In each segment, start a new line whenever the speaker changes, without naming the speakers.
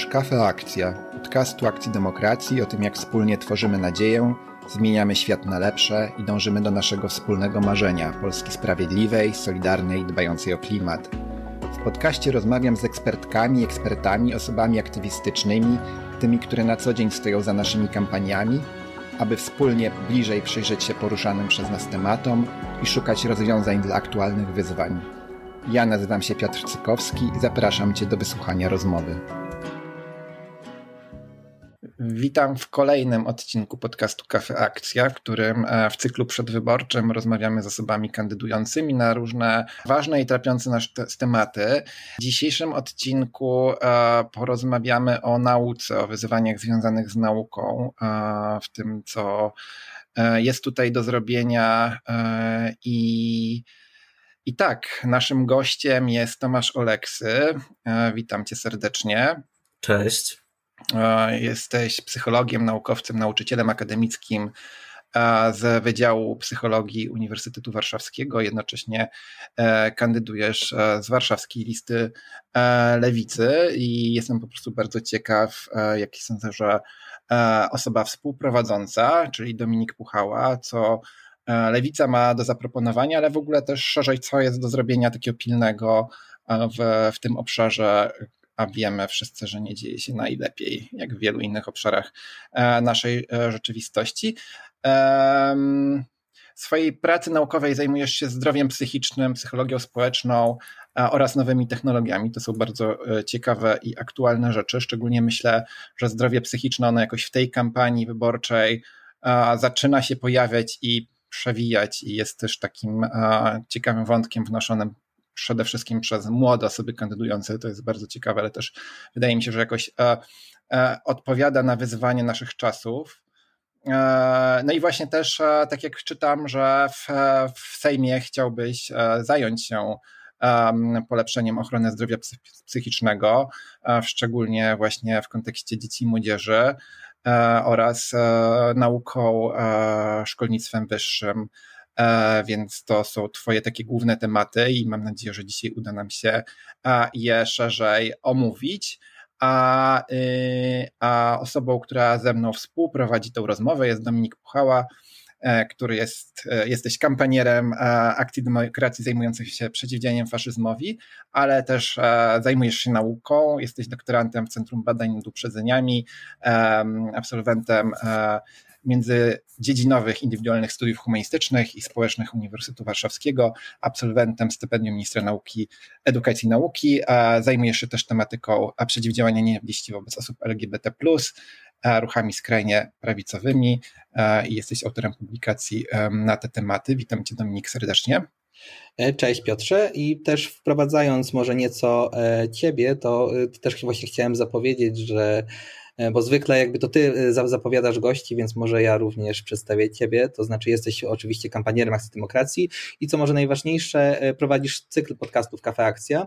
Słuchasz Kafe Akcja, podcastu Akcji Demokracji o tym, jak wspólnie tworzymy nadzieję, zmieniamy świat na lepsze i dążymy do naszego wspólnego marzenia Polski sprawiedliwej, solidarnej, dbającej o klimat. W podcaście rozmawiam z ekspertkami, ekspertami, osobami aktywistycznymi, tymi, które na co dzień stoją za naszymi kampaniami, aby wspólnie bliżej przyjrzeć się poruszanym przez nas tematom i szukać rozwiązań dla aktualnych wyzwań. Ja nazywam się Piotr Cykowski i zapraszam Cię do wysłuchania rozmowy. Witam w kolejnym odcinku podcastu Kafe Akcja, w którym e, w cyklu przedwyborczym rozmawiamy z osobami kandydującymi na różne ważne i trapiące nas tematy. W dzisiejszym odcinku e, porozmawiamy o nauce, o wyzwaniach związanych z nauką, e, w tym co jest tutaj do zrobienia i i tak, naszym gościem jest Tomasz Oleksy. Witam cię serdecznie.
Cześć.
E, jesteś psychologiem, naukowcem, nauczycielem akademickim e, z Wydziału Psychologii Uniwersytetu Warszawskiego. Jednocześnie kandydujesz z warszawskiej listy lewicy i jestem po prostu bardzo ciekaw, jaki sądzę, że osoba współprowadząca, czyli Dominik Puchała, co E, lewica ma do zaproponowania, ale w ogóle też szerzej, co jest do zrobienia takiego pilnego e, w, w tym obszarze, a wiemy wszyscy, że nie dzieje się najlepiej, jak w wielu innych obszarach e, naszej rzeczywistości. W swojej pracy naukowej zajmujesz się zdrowiem psychicznym, psychologią społeczną oraz nowymi technologiami. To są bardzo ciekawe i aktualne rzeczy. Szczególnie myślę, że zdrowie psychiczne, ono jakoś w tej kampanii wyborczej zaczyna się pojawiać i przewijać i jest też takim e, ciekawym wątkiem wnoszonym przede wszystkim przez młode osoby kandydujące. To jest bardzo ciekawe, ale też wydaje mi się, że jakoś e, e, odpowiada na wyzwanie naszych czasów. No i właśnie też, tak jak czytam, że w, w Sejmie chciałbyś zająć się polepszeniem ochrony zdrowia psychicznego, szczególnie właśnie w kontekście dzieci i młodzieży. E, oraz e, nauką, e, szkolnictwem wyższym. Więc to są Twoje takie główne tematy, i mam nadzieję, że dzisiaj uda nam się je szerzej omówić. A, y, a osobą, która ze mną współprowadzi tę rozmowę jest Dominik Puchała, E, który jest, e, jesteś kampanierem e, akcji demokracji zajmujących się przeciwdziałaniem faszyzmowi, ale też zajmujesz się nauką, jesteś doktorantem w Centrum Badań nad Uprzedzeniami, absolwentem międzydziedzinowych indywidualnych studiów humanistycznych i społecznych Uniwersytetu Warszawskiego, absolwentem stypendium ministra nauki, edukacji i nauki. Zajmujesz się też tematyką przeciwdziałania nienawiści wobec osób LGBT+, ruchami skrajnie prawicowymi i jesteś autorem publikacji na te tematy. Witam Cię Dominik serdecznie.
E, cześć Piotrze i też wprowadzając może nieco e, Ciebie, to e, też właśnie chciałem zapowiedzieć, że bo zwykle jakby to ty e, zapowiadasz gości, więc może ja również przedstawię ciebie, to znaczy jesteś oczywiście kampanierem Akcji Demokracji i co może najważniejsze, e, prowadzisz cykl podcastów Kafe Akcja,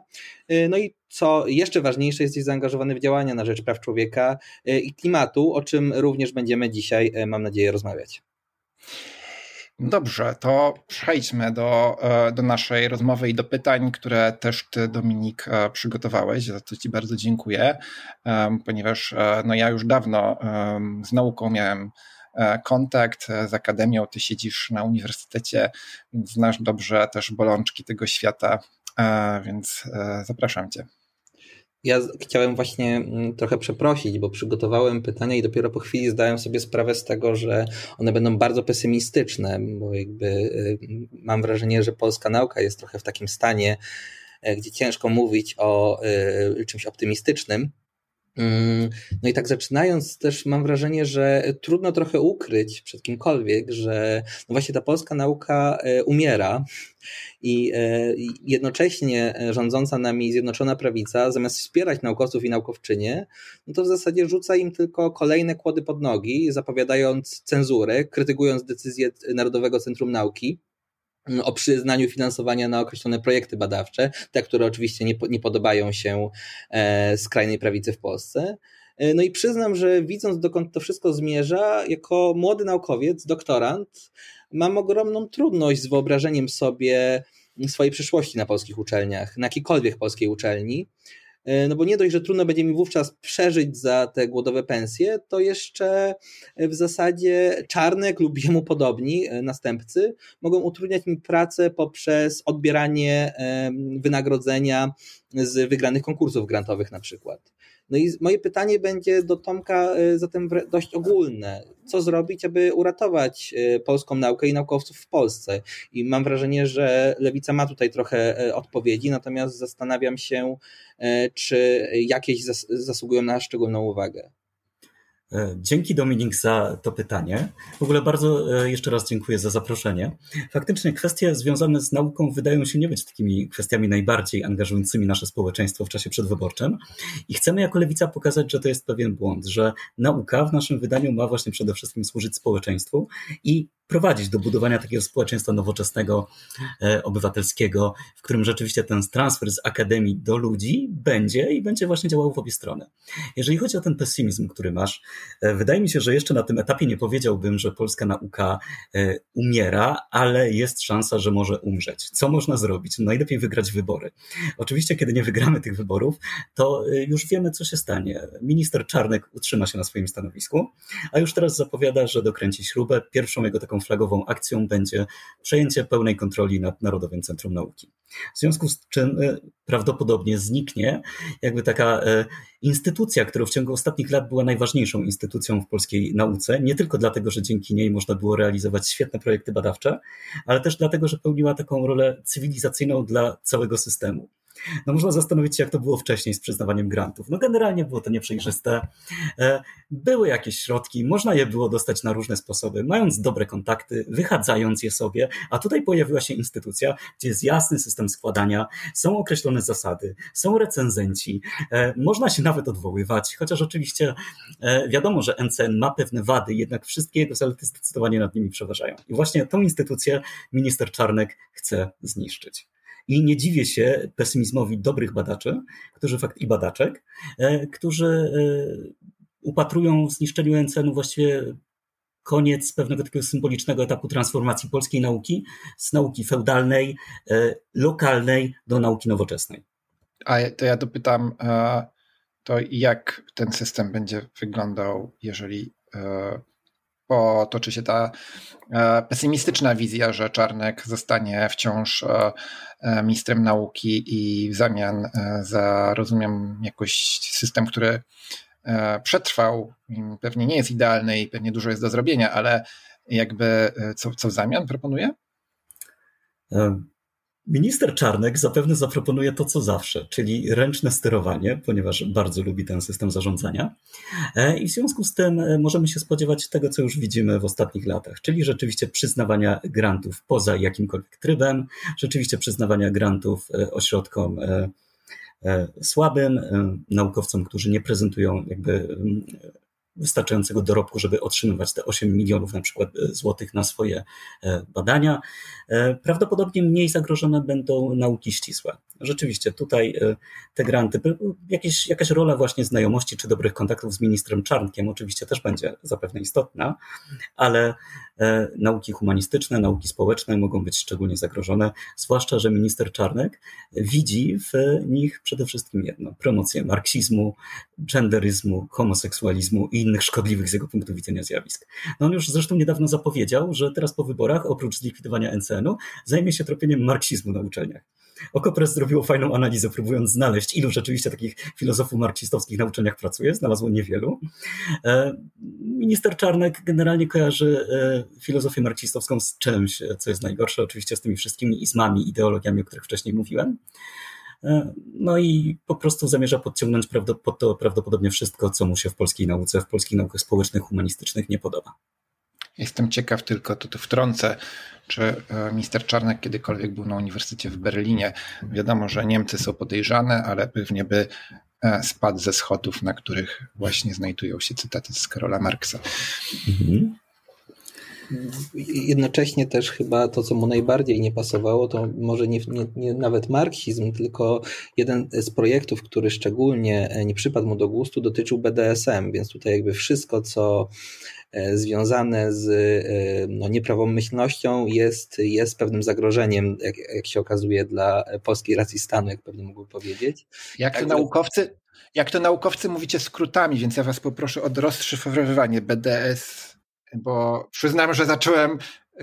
no i co jeszcze ważniejsze, jesteś zaangażowany w działania na rzecz praw człowieka i klimatu, o czym również będziemy dzisiaj, mam nadzieję, rozmawiać.
Dobrze, to przejdźmy do, e, do naszej rozmowy i do pytań, które też Ty, Dominik, e, przygotowałeś. Za to Ci bardzo dziękuję, ponieważ e, no ja już dawno z nauką miałem kontakt z akademią. Ty siedzisz na uniwersytecie, więc znasz dobrze też bolączki tego świata, więc zapraszam Cię.
Ja chciałem właśnie mm, trochę przeprosić, bo przygotowałem pytania i dopiero po chwili zdałem sobie sprawę z tego, że one będą bardzo pesymistyczne, bo jakby y, mam wrażenie, że polska nauka jest trochę w takim stanie, e, gdzie ciężko mówić o y, czymś optymistycznym. Mm, no i tak zaczynając, też mam wrażenie, że trudno trochę ukryć przed kimkolwiek, że no właśnie ta polska nauka e, umiera i e, jednocześnie rządząca nami Zjednoczona Prawica, zamiast wspierać naukowców i naukowczynie, no to w zasadzie rzuca im tylko kolejne kłody pod nogi, zapowiadając cenzurę, krytykując decyzję Narodowego Centrum Nauki o przyznaniu finansowania na określone projekty badawcze, te, które oczywiście nie, nie podobają się e, skrajnej prawicy w Polsce. E, no i przyznam, że widząc dokąd to wszystko zmierza, jako młody naukowiec, doktorant, mam ogromną trudność z wyobrażeniem sobie swojej przyszłości na polskich uczelniach, na jakiejkolwiek polskiej uczelni. E, no bo nie dość, że trudno będzie mi wówczas przeżyć za te głodowe pensje, to jeszcze w zasadzie Czarnek lub jemu podobni e, następcy mogą utrudniać mi pracę poprzez odbieranie wynagrodzenia z wygranych konkursów grantowych na przykład. No i moje pytanie będzie do Tomka e, zatem dość ogólne. Co zrobić, aby uratować polską naukę i naukowców w Polsce? I mam wrażenie, że Lewica ma tutaj trochę odpowiedzi, natomiast zastanawiam się, czy jakieś zasługują na szczególną uwagę?
E, dzięki Dominik za to pytanie. W ogóle bardzo e, jeszcze raz dziękuję za zaproszenie. Faktycznie kwestie związane z nauką wydają się nie być takimi kwestiami najbardziej angażującymi nasze społeczeństwo w czasie przedwyborczym i chcemy jako lewica pokazać, że to jest pewien błąd, że nauka w naszym wydaniu ma właśnie przede wszystkim służyć społeczeństwu i prowadzić do budowania takiego społeczeństwa nowoczesnego, e, obywatelskiego, w którym rzeczywiście ten transfer z akademii do ludzi będzie i będzie właśnie działał w obie strony. Jeżeli chodzi o ten pesymizm, który masz, e, wydaje mi się, że jeszcze na tym etapie nie powiedziałbym, że polska nauka e, umiera, ale jest szansa, że może umrzeć. Co można zrobić? No najlepiej wygrać wybory. Oczywiście, kiedy nie wygramy tych wyborów, to już wiemy, co się stanie. Minister Czarnek utrzyma się na swoim stanowisku, a już teraz zapowiada, że dokręci śrubę. Pierwszą jego taką flagową akcją będzie przejęcie pełnej kontroli nad Narodowym Centrum Nauki. W związku z czym prawdopodobnie zniknie jakby taka instytucja, która w ciągu ostatnich lat była najważniejszą instytucją w polskiej nauce, nie tylko dlatego, że dzięki niej można było realizować świetne projekty badawcze, ale też dlatego, że pełniła taką rolę cywilizacyjną dla całego systemu. No można zastanowić się, jak to było wcześniej z przyznawaniem grantów. No generalnie było to nieprzejrzyste. E, były jakieś środki, można je było dostać na różne sposoby, mając dobre kontakty, wychadzając je sobie, a tutaj pojawiła się instytucja, gdzie jest jasny system składania, są określone zasady, są recenzenci, e, można się nawet odwoływać, chociaż oczywiście e, wiadomo, że NCN ma pewne wady, jednak wszystkie jego zalety zdecydowanie nad nimi przeważają. I właśnie tą instytucję minister Czarnek chce zniszczyć. I nie dziwię się pesymizmowi dobrych badaczy, którzy fakt i badaczek, e, którzy e, upatrują w zniszczeniu NCN-u właściwie koniec pewnego takiego symbolicznego etapu transformacji polskiej nauki z nauki feudalnej, e, lokalnej do nauki nowoczesnej.
A to ja dopytam, to jak ten system będzie wyglądał, jeżeli potoczy się ta e, pesymistyczna wizja, że Czarnek zostanie wciąż e, e, ministrem nauki i w zamian za, rozumiem, jakoś system, który przetrwał, pewnie nie jest idealny i pewnie dużo jest do zrobienia, ale jakby co, co w zamian proponuje?
Minister Czarnek zapewne zaproponuje to, co zawsze, czyli ręczne sterowanie, ponieważ bardzo lubi ten system zarządzania. E, I w związku z tym e, możemy się spodziewać tego, co już widzimy w ostatnich latach, czyli rzeczywiście przyznawania grantów poza jakimkolwiek trybem, rzeczywiście przyznawania grantów e, ośrodkom słabym, naukowcom, którzy nie prezentują jakby wystarczającego dorobku, żeby otrzymywać te 8 milionów na przykład e, złotych na swoje e, badania. E, prawdopodobnie mniej zagrożone będą nauki ścisłe. Rzeczywiście tutaj te granty, jakieś, jakaś rola właśnie znajomości czy dobrych kontaktów z ministrem Czarnkiem oczywiście też będzie zapewne istotna, ale nauki humanistyczne, nauki społeczne mogą być szczególnie zagrożone, zwłaszcza, że minister Czarnek widzi w nich przede wszystkim jedno: promocję marksizmu, genderyzmu, homoseksualizmu i innych szkodliwych z jego punktu widzenia zjawisk. No on już zresztą niedawno zapowiedział, że teraz po wyborach, oprócz zlikwidowania NCN-u, zajmie się tropieniem marksizmu na uczelniach. Okopres zrobiło fajną analizę, próbując znaleźć, ilu rzeczywiście takich filozofów marksistowskich na uczelniach pracuje. Znalazło niewielu. E, minister Czarnek generalnie kojarzy e, filozofię marksistowską z czymś, co jest najgorsze, oczywiście z tymi wszystkimi izmami, ideologiami, o których wcześniej mówiłem. E, no i po prostu zamierza podciągnąć pod to prawdopodobnie wszystko, co mu się w polskiej nauce, w polskich naukach społecznych, humanistycznych nie podoba.
Jestem ciekaw tylko, to tu wtrącę, czy e, minister Czarnek kiedykolwiek był na uniwersytecie w Berlinie. Wiadomo, że Niemcy są podejrzane, ale pewnie by e, spadł ze schodów, na których właśnie znajdują się cytaty z Karola Marksa. Mhm.
Jednocześnie też chyba to, co mu najbardziej nie pasowało, to może nie, nie, nie, nawet marksizm, tylko jeden z projektów, który szczególnie nie przypadł mu do gustu, dotyczył BDSM, więc tutaj jakby wszystko, co związane z no, nieprawomyślnością jest, jest pewnym zagrożeniem, jak, jak się okazuje, dla polskiej racji stanu, jak pewnie mógłby powiedzieć.
Jak to naukowcy, jak to naukowcy mówicie skrótami, więc ja was poproszę o rozszyfrowywanie BDS, bo przyznam, że zacząłem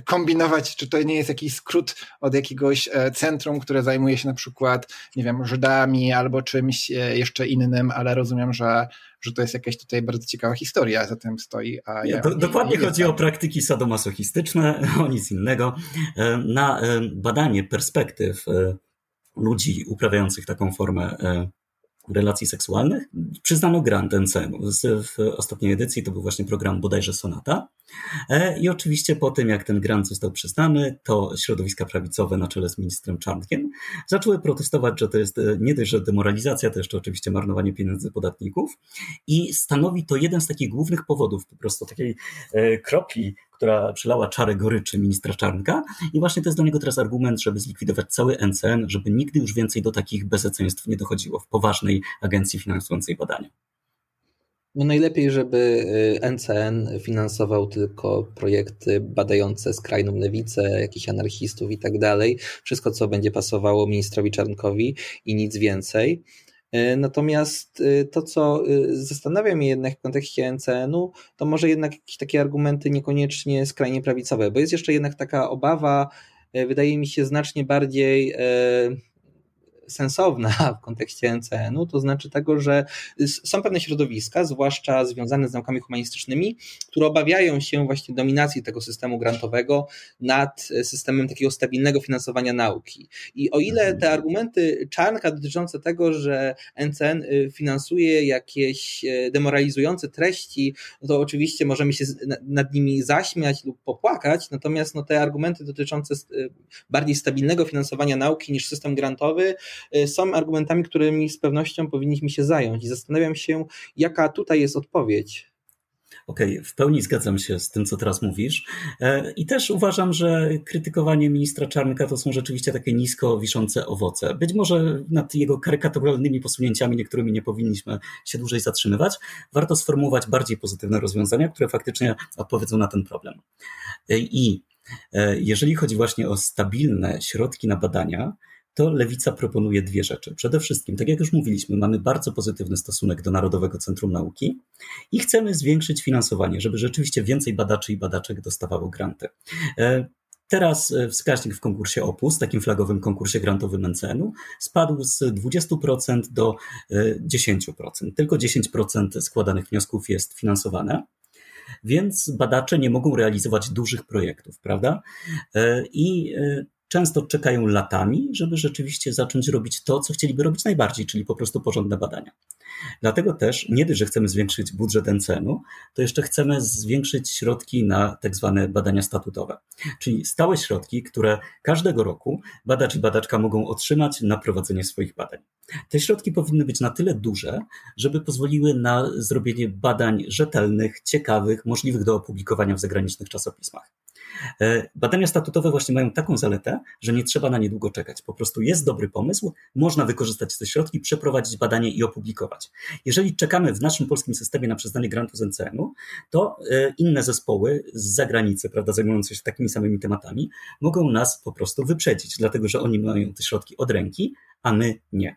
kombinować, czy to nie jest jakiś skrót od jakiegoś e, centrum, które zajmuje się na przykład, nie wiem, Żydami albo czymś e, jeszcze innym, ale rozumiem, że, że to jest jakaś tutaj bardzo ciekawa historia za tym stoi. A ja
do, dokładnie nie chodzi o praktyki sadomasochistyczne, o nic innego. E, na badanie perspektyw ludzi uprawiających taką formę relacji seksualnych, przyznano grant NCM. W ostatniej edycji to był właśnie program bodajże Sonata. E, I oczywiście po tym, jak ten grant został przyznany, to środowiska prawicowe na czele z ministrem Czarnkiem zaczęły protestować, że to jest e, nie dość, że demoralizacja, to jeszcze oczywiście marnowanie pieniędzy podatników i stanowi to jeden z takich głównych powodów po prostu takiej e, kropli która przylała czarę goryczy ministra Czarnka i właśnie to jest dla niego teraz argument, żeby zlikwidować cały NCN, żeby nigdy już więcej do takich bezeceństw nie dochodziło w poważnej agencji finansującej badania.
No najlepiej, żeby NCN y, finansował tylko projekty badające skrajną lewicę, jakichś anarchistów i tak dalej. Wszystko, co będzie pasowało ministrowi Czarnkowi i nic więcej. E, natomiast e, to, co zastanawia mnie jednak w kontekście NCN-u, to może jednak jakieś takie argumenty niekoniecznie skrajnie prawicowe, bo jest jeszcze jednak taka obawa, wydaje mi się znacznie bardziej sensowna w kontekście NCN-u, to znaczy tego, że są pewne środowiska, zwłaszcza związane z naukami humanistycznymi, które obawiają się właśnie dominacji tego systemu grantowego nad systemem takiego stabilnego finansowania nauki. I o ile te mhm. argumenty Czarnka dotyczące tego, że NCN y, finansuje jakieś y, demoralizujące treści, no to oczywiście możemy się nad nimi zaśmiać lub popłakać, natomiast no, te argumenty dotyczące y, bardziej stabilnego finansowania nauki niż system grantowy są argumentami, którymi z pewnością powinniśmy się zająć. I zastanawiam się, jaka tutaj jest odpowiedź.
Okej, okay, w pełni zgadzam się z tym, co teraz mówisz. E, I też uważam, że krytykowanie ministra Czarnka to są rzeczywiście takie nisko wiszące owoce. Być może nad jego karykaturalnymi posunięciami, niektórymi nie powinniśmy się dłużej zatrzymywać. Warto sformułować bardziej pozytywne rozwiązania, które faktycznie odpowiedzą na ten problem. E, I e, jeżeli chodzi właśnie o stabilne środki na badania, to lewica proponuje dwie rzeczy. Przede wszystkim, tak jak już mówiliśmy, mamy bardzo pozytywny stosunek do Narodowego Centrum Nauki i chcemy zwiększyć finansowanie, żeby rzeczywiście więcej badaczy i badaczek dostawało granty. E, teraz e, wskaźnik w konkursie Opus, takim flagowym konkursie grantowym NCN-u, spadł z 20% do 10%. E, Tylko 10% składanych wniosków jest finansowane więc badacze nie mogą realizować dużych projektów, prawda? I często czekają latami, żeby rzeczywiście zacząć robić to, co chcieliby robić najbardziej, czyli po prostu porządne badania. Dlatego też nie dość, że chcemy zwiększyć budżet NCN-u, to jeszcze chcemy zwiększyć środki na tak zwane badania statutowe, czyli stałe środki, które każdego roku badacz i badaczka mogą otrzymać na prowadzenie swoich badań. Te środki powinny być na tyle duże, żeby pozwoliły na zrobienie badań rzetelnych, ciekawych, możliwych do opublikowania w zagranicznych czasopismach. E, badania statutowe właśnie mają taką zaletę, że nie trzeba na nie długo czekać. Po prostu jest dobry pomysł, można wykorzystać te środki, przeprowadzić badanie i opublikować. Jeżeli czekamy w naszym polskim systemie na przyznanie grantu z NCN-u, to e, inne zespoły z zagranicy, prawda, zajmujące się takimi samymi tematami, mogą nas po prostu wyprzedzić, dlatego że oni mają te środki od ręki, a my nie.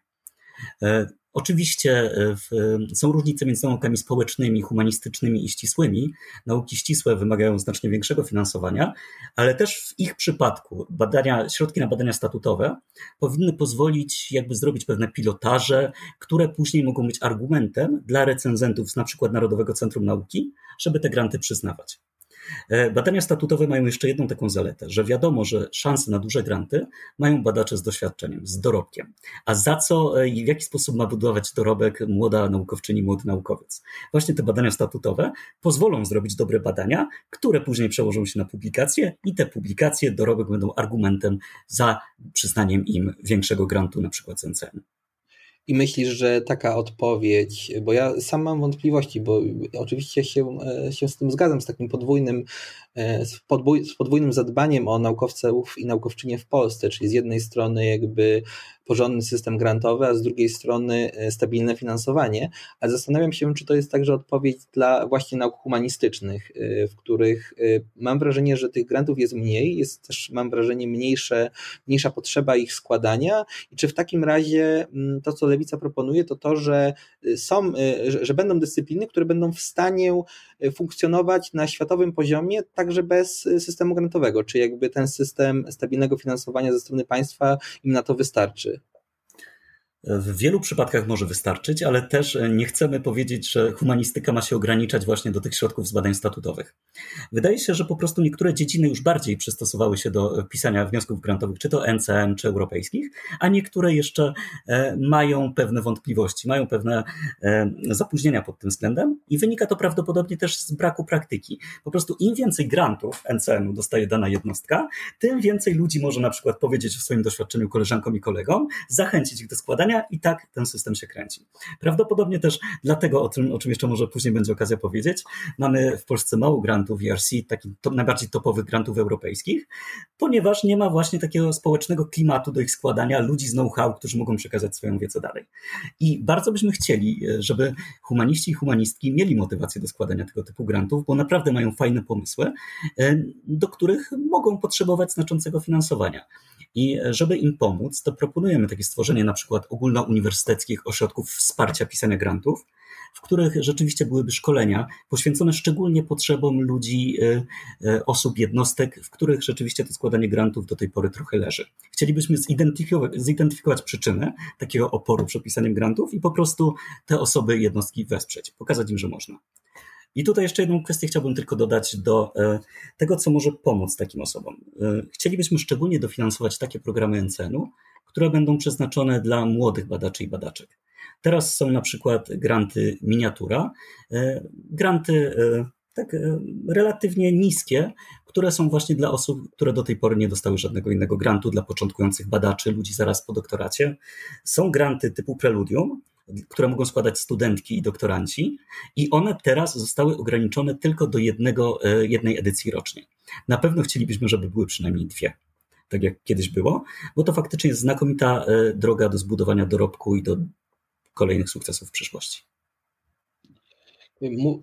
E, Oczywiście e, w, są różnice między naukami społecznymi, humanistycznymi i ścisłymi. Nauki ścisłe wymagają znacznie większego finansowania, ale też w ich przypadku badania, środki na badania statutowe powinny pozwolić jakby zrobić pewne pilotaże, które później mogą być argumentem dla recenzentów z na przykład Narodowego Centrum Nauki, żeby te granty przyznawać. E, badania statutowe mają jeszcze jedną taką zaletę, że wiadomo, że szanse na duże granty mają badacze z doświadczeniem, z dorobkiem. A za co e, i w jaki sposób ma budować dorobek młoda naukowczyni, młody naukowiec? Właśnie te badania statutowe pozwolą zrobić dobre badania, które później przełożą się na publikacje i te publikacje, dorobek będą argumentem za przyznaniem im większego grantu, na przykład z NCN.
I myślisz, że taka odpowiedź, bo ja sam mam wątpliwości, bo oczywiście się, e, się z tym zgadzam, z takim podwójnym, e, z, podwój, z podwójnym zadbaniem o naukowców i naukowczynie w Polsce, czyli z jednej strony jakby porządny system grantowy, a z drugiej strony stabilne finansowanie. Ale zastanawiam się, czy to jest także odpowiedź dla właśnie nauk humanistycznych, w których mam wrażenie, że tych grantów jest mniej, jest też mam wrażenie mniejsze, mniejsza potrzeba ich składania i czy w takim razie mm, to, co Lewica proponuje, to to, że są, że będą dyscypliny, które będą w stanie funkcjonować na światowym poziomie, także bez systemu grantowego, czy jakby ten system stabilnego finansowania ze strony państwa im na to wystarczy?
W wielu przypadkach może wystarczyć, ale też nie chcemy powiedzieć, że humanistyka ma się ograniczać właśnie do tych środków z badań statutowych. Wydaje się, że po prostu niektóre dziedziny już bardziej przystosowały się do pisania wniosków grantowych, czy to NCM, czy europejskich, a niektóre jeszcze e, mają pewne wątpliwości, mają pewne e, zapóźnienia pod tym względem i wynika to prawdopodobnie też z braku praktyki. Po prostu im więcej grantów NCM-u dostaje dana jednostka, tym więcej ludzi może na przykład powiedzieć w swoim doświadczeniu koleżankom i kolegom, zachęcić ich do składania i tak ten system się kręci. Prawdopodobnie też dlatego, o czym, o czym jeszcze może później będzie okazja powiedzieć, mamy w Polsce mało grantów ERC, takich to, najbardziej topowych grantów europejskich, ponieważ nie ma właśnie takiego społecznego klimatu do ich składania, ludzi z know-how, którzy mogą przekazać swoją wiedzę dalej. I bardzo byśmy chcieli, żeby humaniści i humanistki mieli motywację do składania tego typu grantów, bo naprawdę mają fajne pomysły, e, do których mogą potrzebować znaczącego finansowania. I żeby im pomóc, to proponujemy takie stworzenie na przykład ogólnouniwersyteckich ośrodków wsparcia pisania grantów, w których rzeczywiście byłyby szkolenia poświęcone szczególnie potrzebom ludzi, e, e, osób, jednostek, w których rzeczywiście to składanie grantów do tej pory trochę leży. Chcielibyśmy zidentyfikować, zidentyfikować przyczynę takiego oporu przed pisaniem grantów i po prostu te osoby, jednostki wesprzeć, pokazać im, że można. I tutaj jeszcze jedną kwestię chciałbym tylko dodać do e, tego, co może pomóc takim osobom. E, chcielibyśmy szczególnie dofinansować takie programy NCN-u, które będą przeznaczone dla młodych badaczy i badaczek. Teraz są na przykład granty miniatura, e, granty tak relatywnie niskie, które są właśnie dla osób, które do tej pory nie dostały żadnego innego grantu, dla początkujących badaczy, ludzi zaraz po doktoracie. Są granty typu preludium, które mogą składać studentki i doktoranci, i one teraz zostały ograniczone tylko do jednego, e, jednej edycji rocznie. Na pewno chcielibyśmy, żeby były przynajmniej dwie, tak jak kiedyś było, bo to faktycznie jest znakomita e, droga do zbudowania dorobku i do kolejnych sukcesów w przyszłości.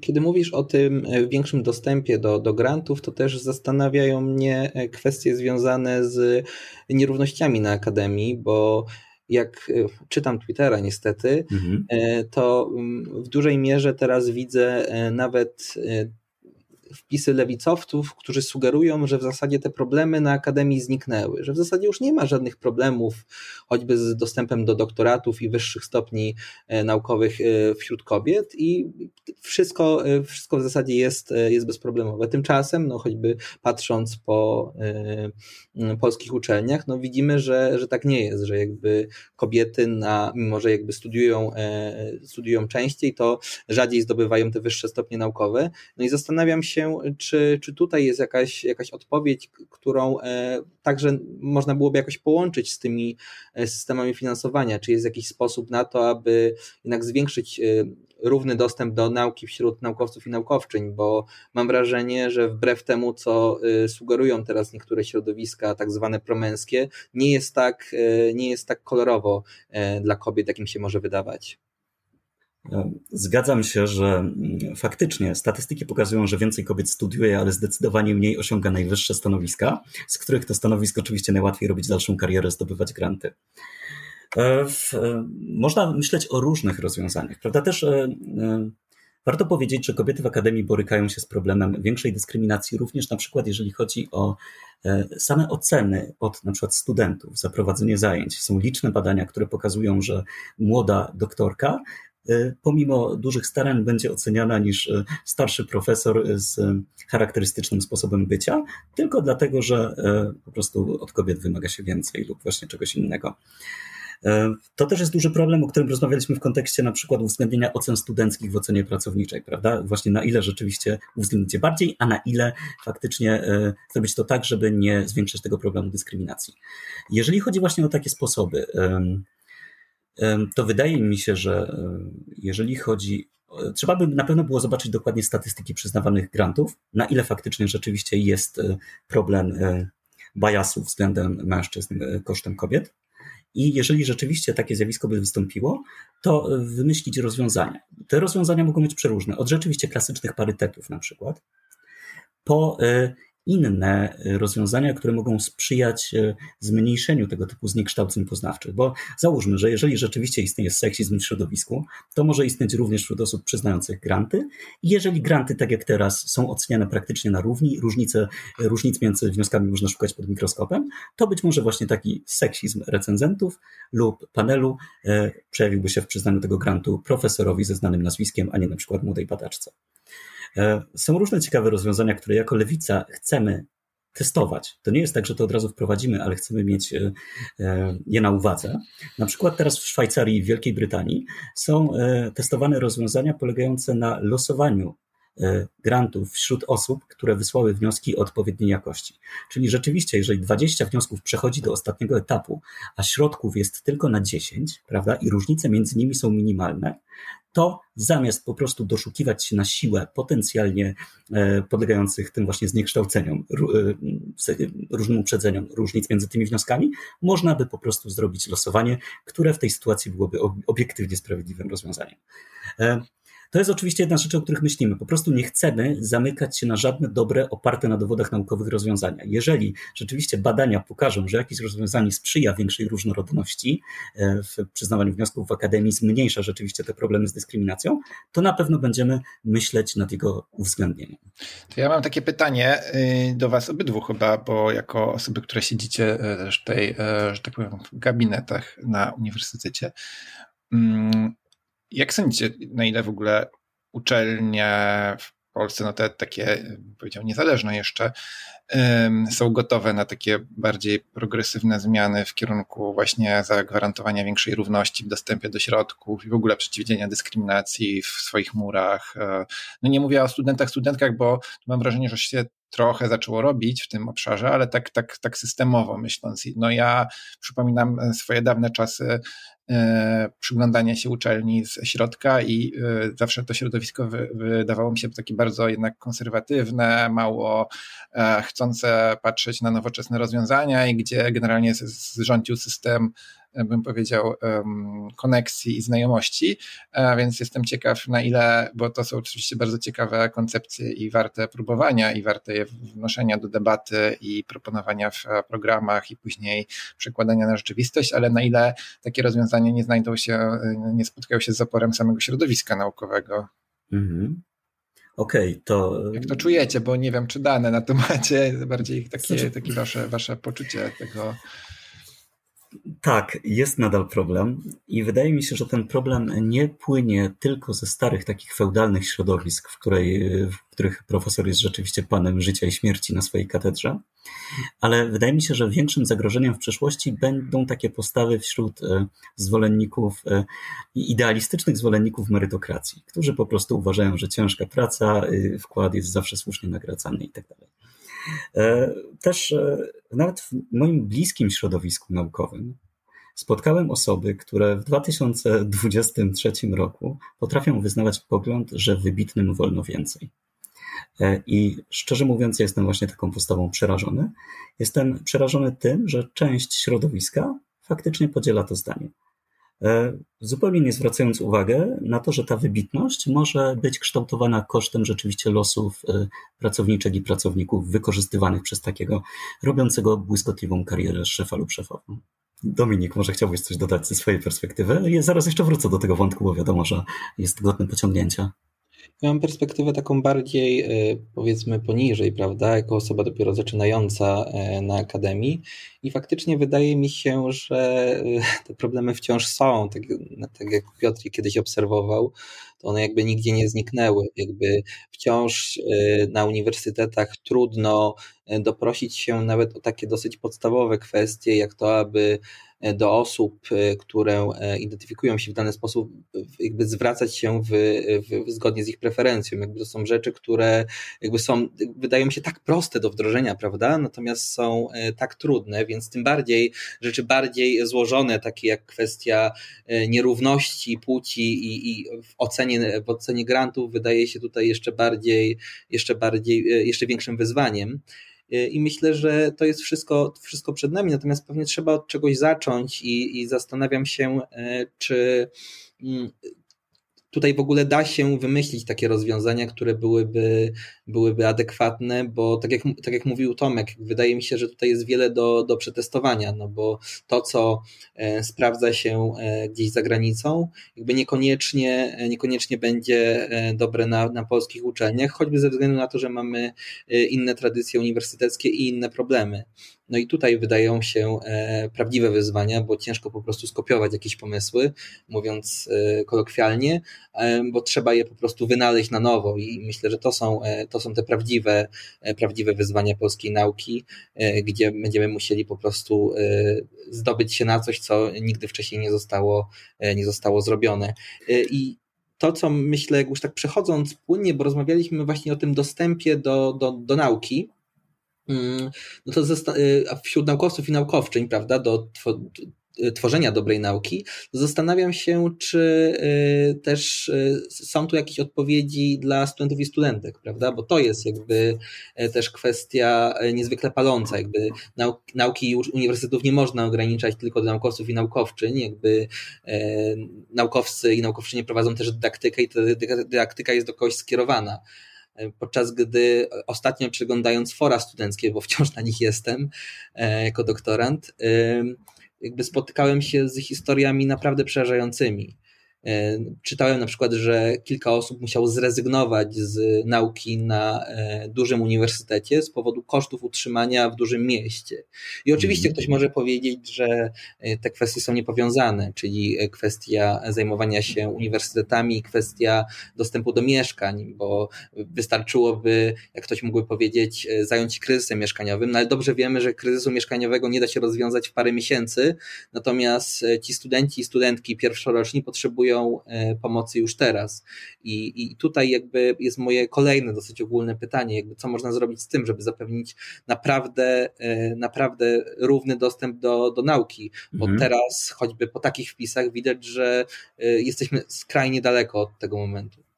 Kiedy mówisz o tym e, większym dostępie do, do grantów, to też zastanawiają mnie kwestie związane z nierównościami na akademii, bo jak e, czytam Twittera niestety, mhm. E, to mm, w dużej mierze teraz widzę e, nawet wpisy lewicowców, którzy sugerują, że w zasadzie te problemy na Akademii zniknęły, że w zasadzie już nie ma żadnych problemów, choćby z dostępem do doktoratów i wyższych stopni e, naukowych e, wśród kobiet i wszystko, e, wszystko w zasadzie jest, jest bezproblemowe. Tymczasem, no choćby patrząc po polskich uczelniach, no widzimy, że, że tak nie jest, że jakby kobiety, na, mimo że jakby studiują, studiują częściej, to rzadziej zdobywają te wyższe stopnie naukowe. No i zastanawiam się, się, czy, czy tutaj jest jakaś, jakaś odpowiedź, którą e, także można byłoby jakoś połączyć z tymi e, systemami finansowania, czy jest jakiś sposób na to, aby jednak zwiększyć e, równy dostęp do nauki wśród naukowców i naukowczyń, bo mam wrażenie, że wbrew temu, co sugerują teraz niektóre środowiska, tak zwane promenskie, nie jest tak, nie jest tak kolorowo dla kobiet, jakim się może wydawać.
Zgadzam się, że mm, faktycznie statystyki pokazują, że więcej kobiet studiuje, ale zdecydowanie mniej osiąga najwyższe stanowiska, z których to stanowisk oczywiście najłatwiej robić dalszą karierę, zdobywać granty. E, e, można myśleć o różnych rozwiązaniach, prawda? Też e, warto powiedzieć, że kobiety w akademii borykają się z problemem większej dyskryminacji, również na przykład jeżeli chodzi o same oceny od na przykład studentów za prowadzenie zajęć. Są liczne badania, które pokazują, że młoda doktorka pomimo dużych starań będzie oceniana niż e, starszy profesor z charakterystycznym sposobem bycia, tylko dlatego, że e, po prostu od kobiet wymaga się więcej lub właśnie czegoś innego. To też jest duży problem, o którym rozmawialiśmy w kontekście na przykład uwzględnienia ocen studenckich w ocenie pracowniczej, prawda? Właśnie na ile rzeczywiście uwzględnić je bardziej, a na ile faktycznie zrobić to tak, żeby nie zwiększyć tego problemu dyskryminacji. Jeżeli chodzi właśnie o takie sposoby, to wydaje mi się, że jeżeli chodzi Trzeba by na pewno było zobaczyć dokładnie statystyki przyznawanych grantów, na ile faktycznie rzeczywiście jest e, problem e, biasu względem mężczyzn e, kosztem kobiet I jeżeli rzeczywiście takie zjawisko by wystąpiło, to wymyślić rozwiązania. Te rozwiązania mogą być przeróżne, od rzeczywiście klasycznych parytetów na przykład, po inne rozwiązania, które mogą sprzyjać e, zmniejszeniu tego typu zniekształceń poznawczych. Bo załóżmy, że jeżeli rzeczywiście istnieje seksizm w środowisku, to może istnieć również wśród osób przyznających granty. I jeżeli granty, tak jak teraz, są oceniane praktycznie na równi, różnice, różnic między wnioskami można szukać pod mikroskopem, to być może właśnie taki seksizm recenzentów lub panelu e, przejawiłby się w przyznaniu tego grantu profesorowi ze znanym nazwiskiem, a nie na przykład młodej badaczce. E, są różne ciekawe rozwiązania, które jako lewica chcemy testować. To nie jest tak, że to od razu wprowadzimy, ale chcemy mieć e, e, je na uwadze. Na przykład teraz w Szwajcarii i Wielkiej Brytanii są testowane rozwiązania polegające na losowaniu grantów wśród osób, które wysłały wnioski o odpowiedniej jakości. Czyli rzeczywiście, jeżeli 20 wniosków przechodzi do ostatniego etapu, a środków jest tylko na 10, prawda, i różnice między nimi są minimalne, to zamiast po prostu doszukiwać się na siłę potencjalnie e, podlegających tym właśnie zniekształceniom, e, różnym uprzedzeniom różnic między tymi wnioskami, można by po prostu zrobić losowanie, które w tej sytuacji byłoby obiektywnie sprawiedliwym rozwiązaniem. To jest oczywiście jedna z rzeczy, o których myślimy. Po prostu nie chcemy zamykać się na żadne dobre, oparte na dowodach naukowych rozwiązania. Jeżeli rzeczywiście badania pokażą, że jakieś rozwiązanie sprzyja większej różnorodności e, w przyznawaniu wniosków w akademii, zmniejsza rzeczywiście te problemy z dyskryminacją, to na pewno będziemy myśleć nad jego uwzględnieniem.
To ja mam takie pytanie y, do Was obydwu chyba, bo jako osoby, które siedzicie e, też e, że tak powiem, w gabinetach na uniwersytecie, mm, jak sądzicie, na ile w ogóle uczelnie w Polsce, no te takie, powiedział, niezależne jeszcze, są gotowe na takie bardziej progresywne zmiany w kierunku właśnie zagwarantowania większej równości w dostępie do środków i w ogóle przeciwdziałania dyskryminacji w swoich murach. E, no nie mówię o studentach, studentkach, bo mam wrażenie, że się trochę zaczęło robić w tym obszarze, ale tak, tak, tak systemowo myśląc. No ja przypominam swoje dawne czasy E, przyglądania się uczelni z środka i e, zawsze to środowisko wydawało mi się takie bardzo jednak konserwatywne, mało e, chcące patrzeć na nowoczesne rozwiązania i gdzie generalnie zrządził system bym powiedział, koneksji i znajomości, więc jestem ciekaw na ile, bo to są oczywiście bardzo ciekawe koncepcje i warte próbowania i warte je wnoszenia do debaty i proponowania w programach i później przekładania na rzeczywistość, ale na ile takie rozwiązania nie znajdą się, nie spotkają się z zaporem samego środowiska naukowego. Mhm.
Okej, okay, to.
Jak to czujecie, bo nie wiem, czy dane na to macie, bardziej takie, takie wasze, wasze poczucie tego.
Tak, jest nadal problem i wydaje mi się, że ten problem nie płynie tylko ze starych takich feudalnych środowisk, w, której, w których profesor jest rzeczywiście panem życia i śmierci na swojej katedrze, ale wydaje mi się, że większym zagrożeniem w przyszłości będą takie postawy wśród e, zwolenników e, idealistycznych zwolenników merytokracji, którzy po prostu uważają, że ciężka praca, e, wkład jest zawsze słusznie nagradzany i tak też e, nawet w moim bliskim środowisku naukowym spotkałem osoby, które w 2023 roku potrafią wyznawać pogląd, że wybitnym wolno więcej. E, I szczerze mówiąc, jestem właśnie taką postawą przerażony. Jestem przerażony tym, że część środowiska faktycznie podziela to zdanie. E, zupełnie nie zwracając uwagi na to, że ta wybitność może być kształtowana kosztem rzeczywiście losów e, pracowniczek i pracowników wykorzystywanych przez takiego robiącego błyskotliwą karierę szefa lub szefową. Dominik, może chciałbyś coś dodać ze swojej perspektywy? Ja zaraz jeszcze wrócę do tego wątku, bo wiadomo, że jest godny pociągnięcia.
Ja mam perspektywę taką bardziej, e, powiedzmy, poniżej, prawda, jako osoba dopiero zaczynająca e, na akademii. I faktycznie wydaje mi się, że e, te problemy wciąż są. Tak, tak jak Piotr kiedyś obserwował, to one jakby nigdzie nie zniknęły. Jakby wciąż na uniwersytetach trudno doprosić się nawet o takie dosyć podstawowe kwestie, jak to, aby do osób, e, które e, identyfikują się w dany sposób, jakby zwracać się w, w, zgodnie z ich preferencją. Jakby to są rzeczy, które jakby są, wydają się tak proste do wdrożenia, prawda? Natomiast są e, tak trudne, więc tym bardziej rzeczy bardziej złożone, takie jak kwestia nierówności płci i, i w ocenie, w ocenie grantów wydaje się tutaj jeszcze bardziej, jeszcze bardziej, jeszcze większym wyzwaniem. I myślę, że to jest wszystko, wszystko przed nami, natomiast pewnie trzeba od czegoś zacząć i, i zastanawiam się, czy mm, tutaj w ogóle da się wymyślić takie rozwiązania, które byłyby, byłyby adekwatne, bo tak jak, tak jak mówił Tomek, wydaje mi się, że tutaj jest wiele do, do przetestowania, no bo to, co e, sprawdza się e, gdzieś za granicą, jakby niekoniecznie, e, niekoniecznie będzie dobre na, na polskich uczelniach, choćby ze względu na to, że mamy inne tradycje uniwersyteckie i inne problemy. No i tutaj wydają się e, prawdziwe wyzwania, bo ciężko po prostu skopiować jakieś pomysły, mówiąc e, kolokwialnie, e, bo trzeba je po prostu wynaleźć na nowo i myślę, że to są, to są te prawdziwe, prawdziwe wyzwania polskiej nauki, gdzie będziemy musieli po prostu zdobyć się na coś, co nigdy wcześniej nie zostało, nie zostało zrobione. I to, co myślę, już tak przechodząc płynnie, bo rozmawialiśmy właśnie o tym dostępie do, do, do nauki, no to y, wśród naukowców i naukowczyń, prawda, do y, tworzenia dobrej nauki, zastanawiam się, czy y, też są tu jakieś odpowiedzi dla studentów i studentek, prawda? Bo to jest jakby też kwestia niezwykle paląca, jakby nauki uniwersytetów nie można ograniczać tylko do naukowców i naukowczyń, jakby naukowcy i naukowczynie prowadzą też dydaktykę i ta dydaktyka jest do kogoś skierowana podczas gdy ostatnio przeglądając fora studenckie, bo wciąż na nich jestem e, jako doktorant, jakby spotykałem się z historiami naprawdę przerażającymi. E, czytałem na przykład, że kilka osób musiało zrezygnować z nauki na e, dużym uniwersytecie z powodu kosztów utrzymania w dużym mieście. I oczywiście mhm. ktoś może powiedzieć, że e, te kwestie są niepowiązane, czyli kwestia zajmowania się uniwersytetami kwestia dostępu do mieszkań, bo wystarczyłoby, jak ktoś mógłby powiedzieć, zająć się kryzysem mieszkaniowym, no ale dobrze wiemy, że kryzysu mieszkaniowego nie da się rozwiązać w parę miesięcy, natomiast ci studenci i studentki pierwszoroczni potrzebują potrzebują e, pomocy już teraz. I, I tutaj jakby jest moje kolejne dosyć ogólne pytanie, jakby co można zrobić z tym, żeby zapewnić naprawdę, e, naprawdę równy dostęp do, do nauki, bo mhm. teraz choćby po takich wpisach widać, że e, jesteśmy skrajnie daleko od tego momentu.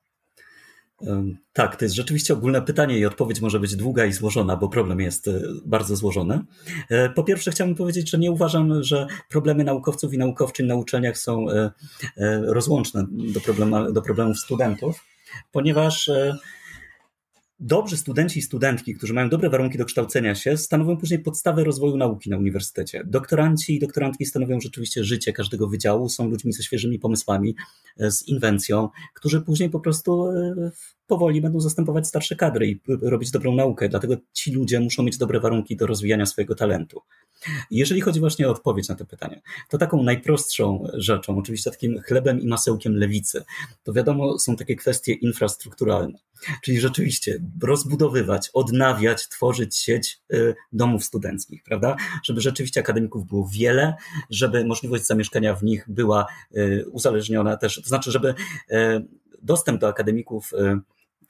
Tak, to jest rzeczywiście ogólne pytanie i odpowiedź może być długa i złożona, bo problem jest e, bardzo złożony. E, po pierwsze, chciałbym powiedzieć, że nie uważam, że problemy naukowców i naukowczyń na uczelniach są e, rozłączne do, do problemów studentów, ponieważ dobrzy studenci i studentki, którzy mają dobre warunki do kształcenia się, stanowią później podstawę rozwoju nauki na uniwersytecie. Doktoranci i doktorantki stanowią rzeczywiście życie każdego wydziału, są ludźmi ze świeżymi pomysłami, z inwencją, którzy później po prostu powoli będą zastępować starsze kadry i robić dobrą naukę. Dlatego ci ludzie muszą mieć dobre warunki do rozwijania swojego talentu. Jeżeli chodzi właśnie o odpowiedź na to pytanie, to taką najprostszą rzeczą, oczywiście takim chlebem i masełkiem lewicy, to wiadomo są takie kwestie infrastrukturalne. Czyli rzeczywiście rozbudowywać, odnawiać, tworzyć sieć y, domów studenckich, prawda? Żeby rzeczywiście akademików było wiele, żeby możliwość zamieszkania w nich była y, uzależniona też, to znaczy, żeby y, dostęp do akademików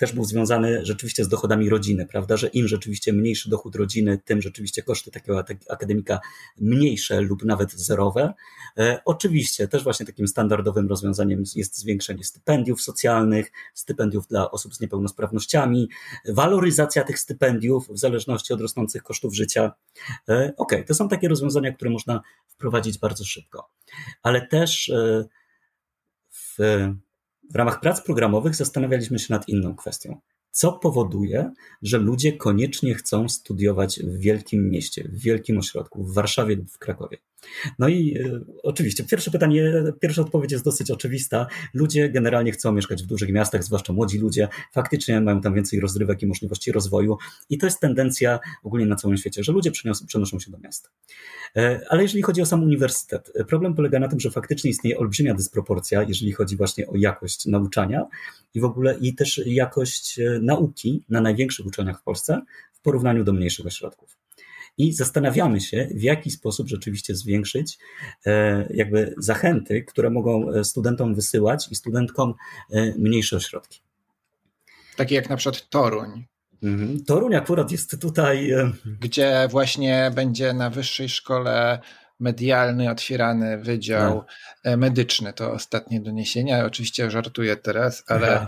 też był związany rzeczywiście z dochodami rodziny, prawda, że im rzeczywiście mniejszy dochód rodziny, tym rzeczywiście koszty takiego akademika mniejsze lub nawet zerowe. E, oczywiście też właśnie takim standardowym rozwiązaniem jest zwiększenie stypendiów socjalnych, stypendiów dla osób z niepełnosprawnościami, waloryzacja tych stypendiów w zależności od rosnących kosztów życia. E, ok, to są takie rozwiązania, które można wprowadzić bardzo szybko, ale też e, w w ramach prac programowych zastanawialiśmy się nad inną kwestią. Co powoduje, że ludzie koniecznie chcą studiować w wielkim mieście, w wielkim ośrodku, w Warszawie lub w Krakowie? No i e, oczywiście, pierwsze pytanie, pierwsza odpowiedź jest dosyć oczywista. Ludzie generalnie chcą mieszkać w dużych miastach, zwłaszcza młodzi ludzie. Faktycznie mają tam więcej rozrywek i możliwości rozwoju. I to jest tendencja ogólnie na całym świecie, że ludzie przeniosą, przenoszą się do miast. E, ale jeżeli chodzi o sam uniwersytet, e, problem polega na tym, że faktycznie istnieje olbrzymia dysproporcja, jeżeli chodzi właśnie o jakość nauczania i w ogóle i też jakość nauki na największych uczelniach w Polsce w porównaniu do mniejszych ośrodków i zastanawiamy się, w jaki sposób rzeczywiście zwiększyć e, jakby zachęty, które mogą e, studentom wysyłać i studentkom e, mniejsze ośrodki.
Takie jak na przykład Toruń.
Mhm. Toruń akurat jest tutaj.
Gdzie właśnie będzie na wyższej szkole medialny, otwierany wydział no. medyczny. To ostatnie doniesienia. Oczywiście żartuję teraz, ale. Ja.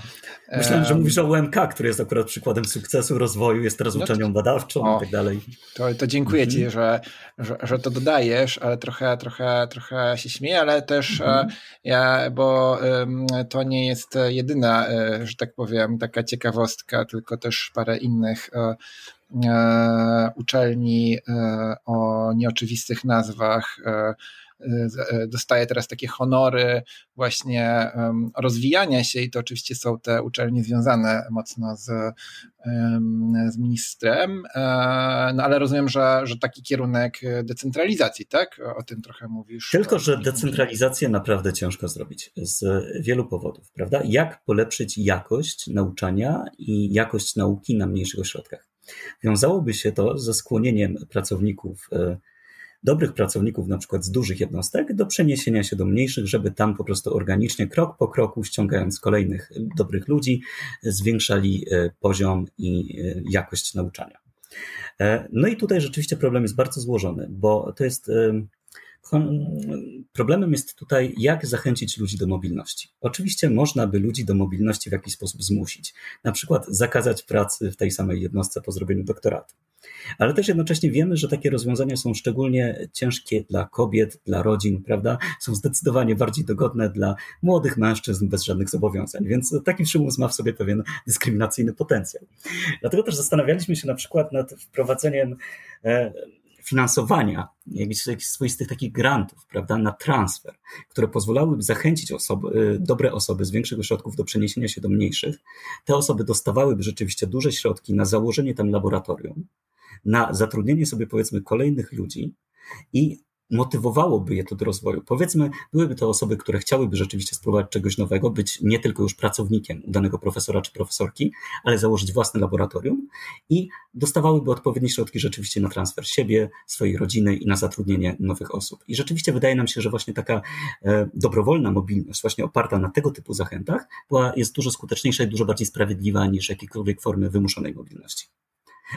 Myślałem, że mówisz o UMK, który jest akurat przykładem sukcesu, rozwoju, jest teraz no uczelnią badawczą i tak dalej.
To, to dziękuję mhm. Ci, że, że, że, to dodajesz, ale trochę, trochę, trochę się śmieję, ale też mhm. ja, bo um, to nie jest jedyna, że tak powiem, taka ciekawostka, tylko też parę innych E, uczelni e, o nieoczywistych nazwach e, dostaje teraz takie honory właśnie rozwijania się i to oczywiście są te uczelnie związane mocno z, z ministrem, no ale rozumiem, że, że taki kierunek decentralizacji, tak? O tym trochę mówisz.
Tylko, że decentralizację naprawdę ciężko zrobić z wielu powodów, prawda? Jak polepszyć jakość nauczania i jakość nauki na mniejszych ośrodkach? Wiązałoby się to ze skłonieniem pracowników, e, dobrych pracowników, na przykład z dużych jednostek, do przeniesienia się do mniejszych, żeby tam po prostu organicznie, krok po kroku, ściągając kolejnych dobrych ludzi, zwiększali e, poziom i e, jakość nauczania. No i tutaj rzeczywiście problem jest bardzo złożony, bo to jest Problemem jest tutaj, jak zachęcić ludzi do mobilności. Oczywiście można by ludzi do mobilności w jakiś sposób zmusić, na przykład zakazać pracy w tej samej jednostce po zrobieniu doktoratu. Ale też jednocześnie wiemy, że takie rozwiązania są szczególnie ciężkie dla kobiet, dla rodzin, prawda? Są zdecydowanie bardziej dogodne dla młodych mężczyzn bez żadnych zobowiązań, więc taki przymus ma w sobie pewien dyskryminacyjny potencjał. Dlatego też zastanawialiśmy się na przykład nad wprowadzeniem e, finansowania, jakichś, swoistych takich grantów, prawda, na transfer, które pozwalałyby zachęcić osoby, y, dobre osoby z większych ośrodków do przeniesienia się do mniejszych. Te osoby dostawałyby rzeczywiście duże środki na założenie tam laboratorium, na zatrudnienie sobie powiedzmy kolejnych ludzi i motywowałoby je to do rozwoju. Powiedzmy, byłyby to osoby, które chciałyby rzeczywiście spróbować czegoś nowego, być nie tylko już pracownikiem danego profesora czy profesorki, ale założyć własne laboratorium i dostawałyby odpowiednie środki rzeczywiście na transfer siebie, swojej rodziny i na zatrudnienie nowych osób. I rzeczywiście wydaje nam się, że właśnie taka e, dobrowolna mobilność, właśnie oparta na tego typu zachętach, była, jest dużo skuteczniejsza i dużo bardziej sprawiedliwa niż jakiekolwiek formy wymuszonej mobilności.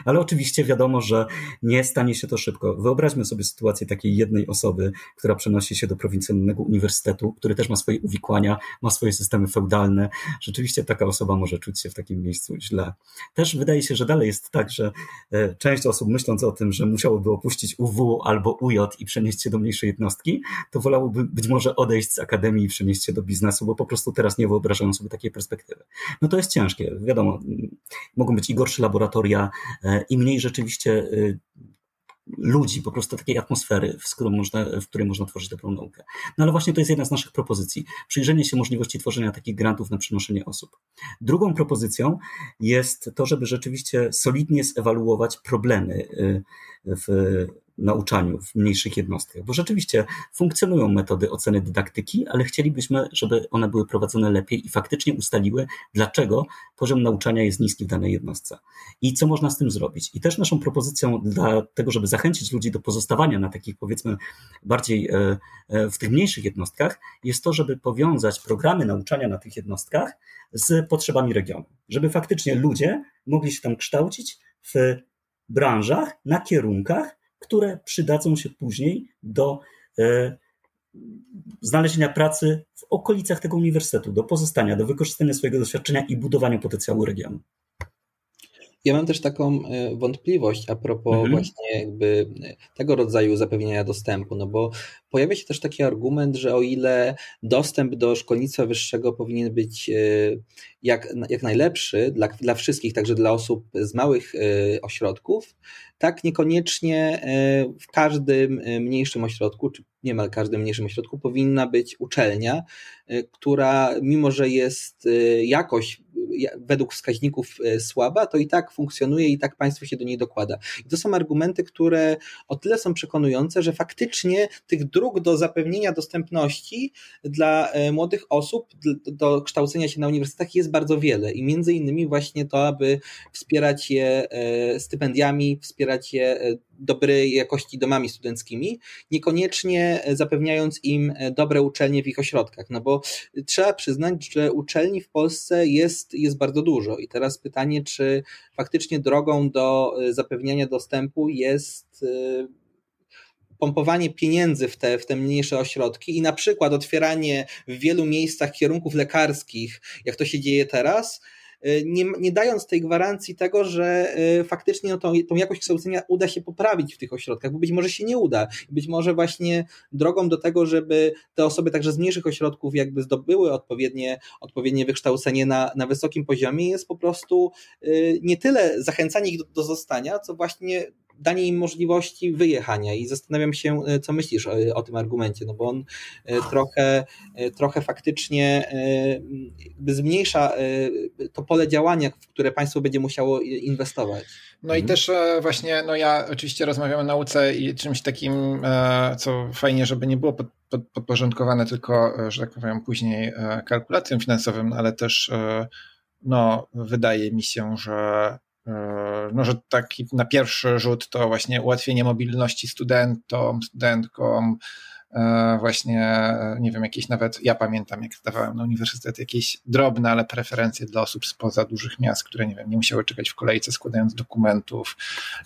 Ale oczywiście wiadomo, że nie stanie się to szybko. Wyobraźmy sobie sytuację takiej jednej osoby, która przenosi się do prowincjonalnego uniwersytetu, który też ma swoje uwikłania, ma swoje systemy feudalne. Rzeczywiście taka osoba może czuć się w takim miejscu źle. Też wydaje się, że dalej jest tak, że e, część osób myśląc o tym, że musiałoby opuścić UW albo UJ i przenieść się do mniejszej jednostki, to wolałoby być może odejść z akademii i przenieść się do biznesu, bo po prostu teraz nie wyobrażają sobie takiej perspektywy. No to jest ciężkie. Wiadomo, mogą być i gorsze laboratoria, i mniej rzeczywiście e, ludzi, po prostu takiej atmosfery, w, można, w której można tworzyć dobrą naukę. No ale właśnie to jest jedna z naszych propozycji. Przyjrzenie się możliwości tworzenia takich grantów na przenoszenie osób. Drugą propozycją jest to, żeby rzeczywiście solidnie zewaluować problemy e, w nauczaniu w mniejszych jednostkach, bo rzeczywiście funkcjonują metody oceny dydaktyki, ale chcielibyśmy, żeby one były prowadzone lepiej i faktycznie ustaliły, dlaczego poziom nauczania jest niski w danej jednostce i co można z tym zrobić. I też naszą propozycją dla tego, żeby zachęcić ludzi do pozostawania na takich powiedzmy bardziej e, e, w tych mniejszych jednostkach, jest to, żeby powiązać programy nauczania na tych jednostkach z potrzebami regionu, żeby faktycznie ludzie mogli się tam kształcić w branżach, na kierunkach, które przydadzą się później do e, znalezienia pracy w okolicach tego uniwersytetu, do pozostania, do wykorzystania swojego doświadczenia i budowania potencjału regionu.
Ja mam też taką e, wątpliwość a propos mhm. właśnie jakby e, tego rodzaju zapewnienia dostępu, no bo pojawia się też taki argument, że o ile dostęp do szkolnictwa wyższego powinien być jak, jak najlepszy dla, dla wszystkich, także dla osób z małych ośrodków, tak niekoniecznie e, w każdym e, mniejszym ośrodku, czy niemal każdym mniejszym ośrodku powinna być uczelnia, e, która mimo, że jest jakoś według wskaźników słaba, to i tak funkcjonuje i tak państwo się do niej dokłada. I to są argumenty, które o tyle są przekonujące, że faktycznie tych dróg do zapewnienia dostępności dla młodych osób do kształcenia się na uniwersytetach jest bardzo wiele i między innymi właśnie to, aby wspierać je stypendiami, wspierać je e, dobrej jakości domami studenckimi, niekoniecznie e, zapewniając im e, dobre uczelnie w ich ośrodkach. No bo trzeba przyznać, że uczelni w Polsce jest, jest bardzo dużo. I teraz pytanie, czy faktycznie drogą do zapewniania dostępu jest pompowanie pieniędzy w te, w te mniejsze ośrodki i na przykład otwieranie w wielu miejscach kierunków lekarskich, jak to się dzieje teraz, nie, nie dając tej gwarancji tego, że y, faktycznie no, tą, tą jakość kształcenia uda się poprawić w tych ośrodkach, bo być może się nie uda. Być może właśnie drogą do tego, żeby te osoby także z mniejszych ośrodków jakby zdobyły odpowiednie, odpowiednie wykształcenie na, na wysokim poziomie jest po prostu y, nie tyle zachęcanie ich do, do zostania, co właśnie danie im możliwości wyjechania i zastanawiam się, e, co myślisz o, o tym argumencie, no bo on e, trochę, e, trochę faktycznie zmniejsza to pole działania, w które państwo będzie musiało inwestować.
No i mhm. też właśnie, no ja oczywiście rozmawiam o nauce i czymś takim, co fajnie, żeby nie było pod, pod, podporządkowane tylko, że tak powiem, później kalkulacjom finansowym, ale też no, wydaje mi się, że E, no, że taki na pierwszy rzut to właśnie ułatwienie mobilności studentom, studentkom, E, właśnie, e, nie wiem, jakieś nawet, ja pamiętam, jak zdawałem na uniwersytet, jakieś drobne, ale preferencje dla osób spoza dużych miast, które, nie wiem, nie musiały czekać w kolejce składając dokumentów,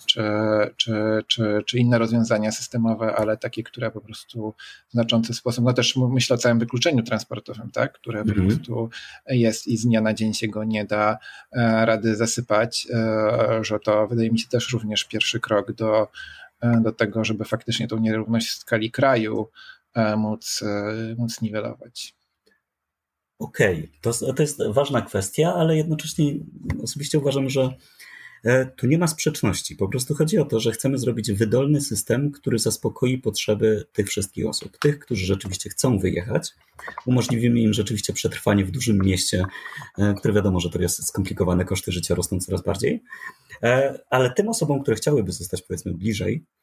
czy, czy, czy, czy inne rozwiązania systemowe, ale takie, które po prostu w znaczący sposób, no też myślę o całym wykluczeniu transportowym, tak, które mhm. po prostu jest i z dnia na dzień się go nie da e, rady zasypać, że to wydaje mi się też również pierwszy krok do E, do tego, żeby faktycznie tą nierówność w skali kraju e, móc, e, móc niwelować.
Okej, okay. to, to jest ważna kwestia, ale jednocześnie osobiście uważam, że tu nie ma sprzeczności. Po prostu chodzi o to, że chcemy zrobić wydolny system, który zaspokoi potrzeby tych wszystkich osób. Tych, którzy rzeczywiście chcą wyjechać, umożliwimy im rzeczywiście przetrwanie w dużym mieście, które wiadomo, że to jest skomplikowane, koszty życia rosną coraz bardziej. Ale tym osobom, które chciałyby zostać powiedzmy bliżej, E,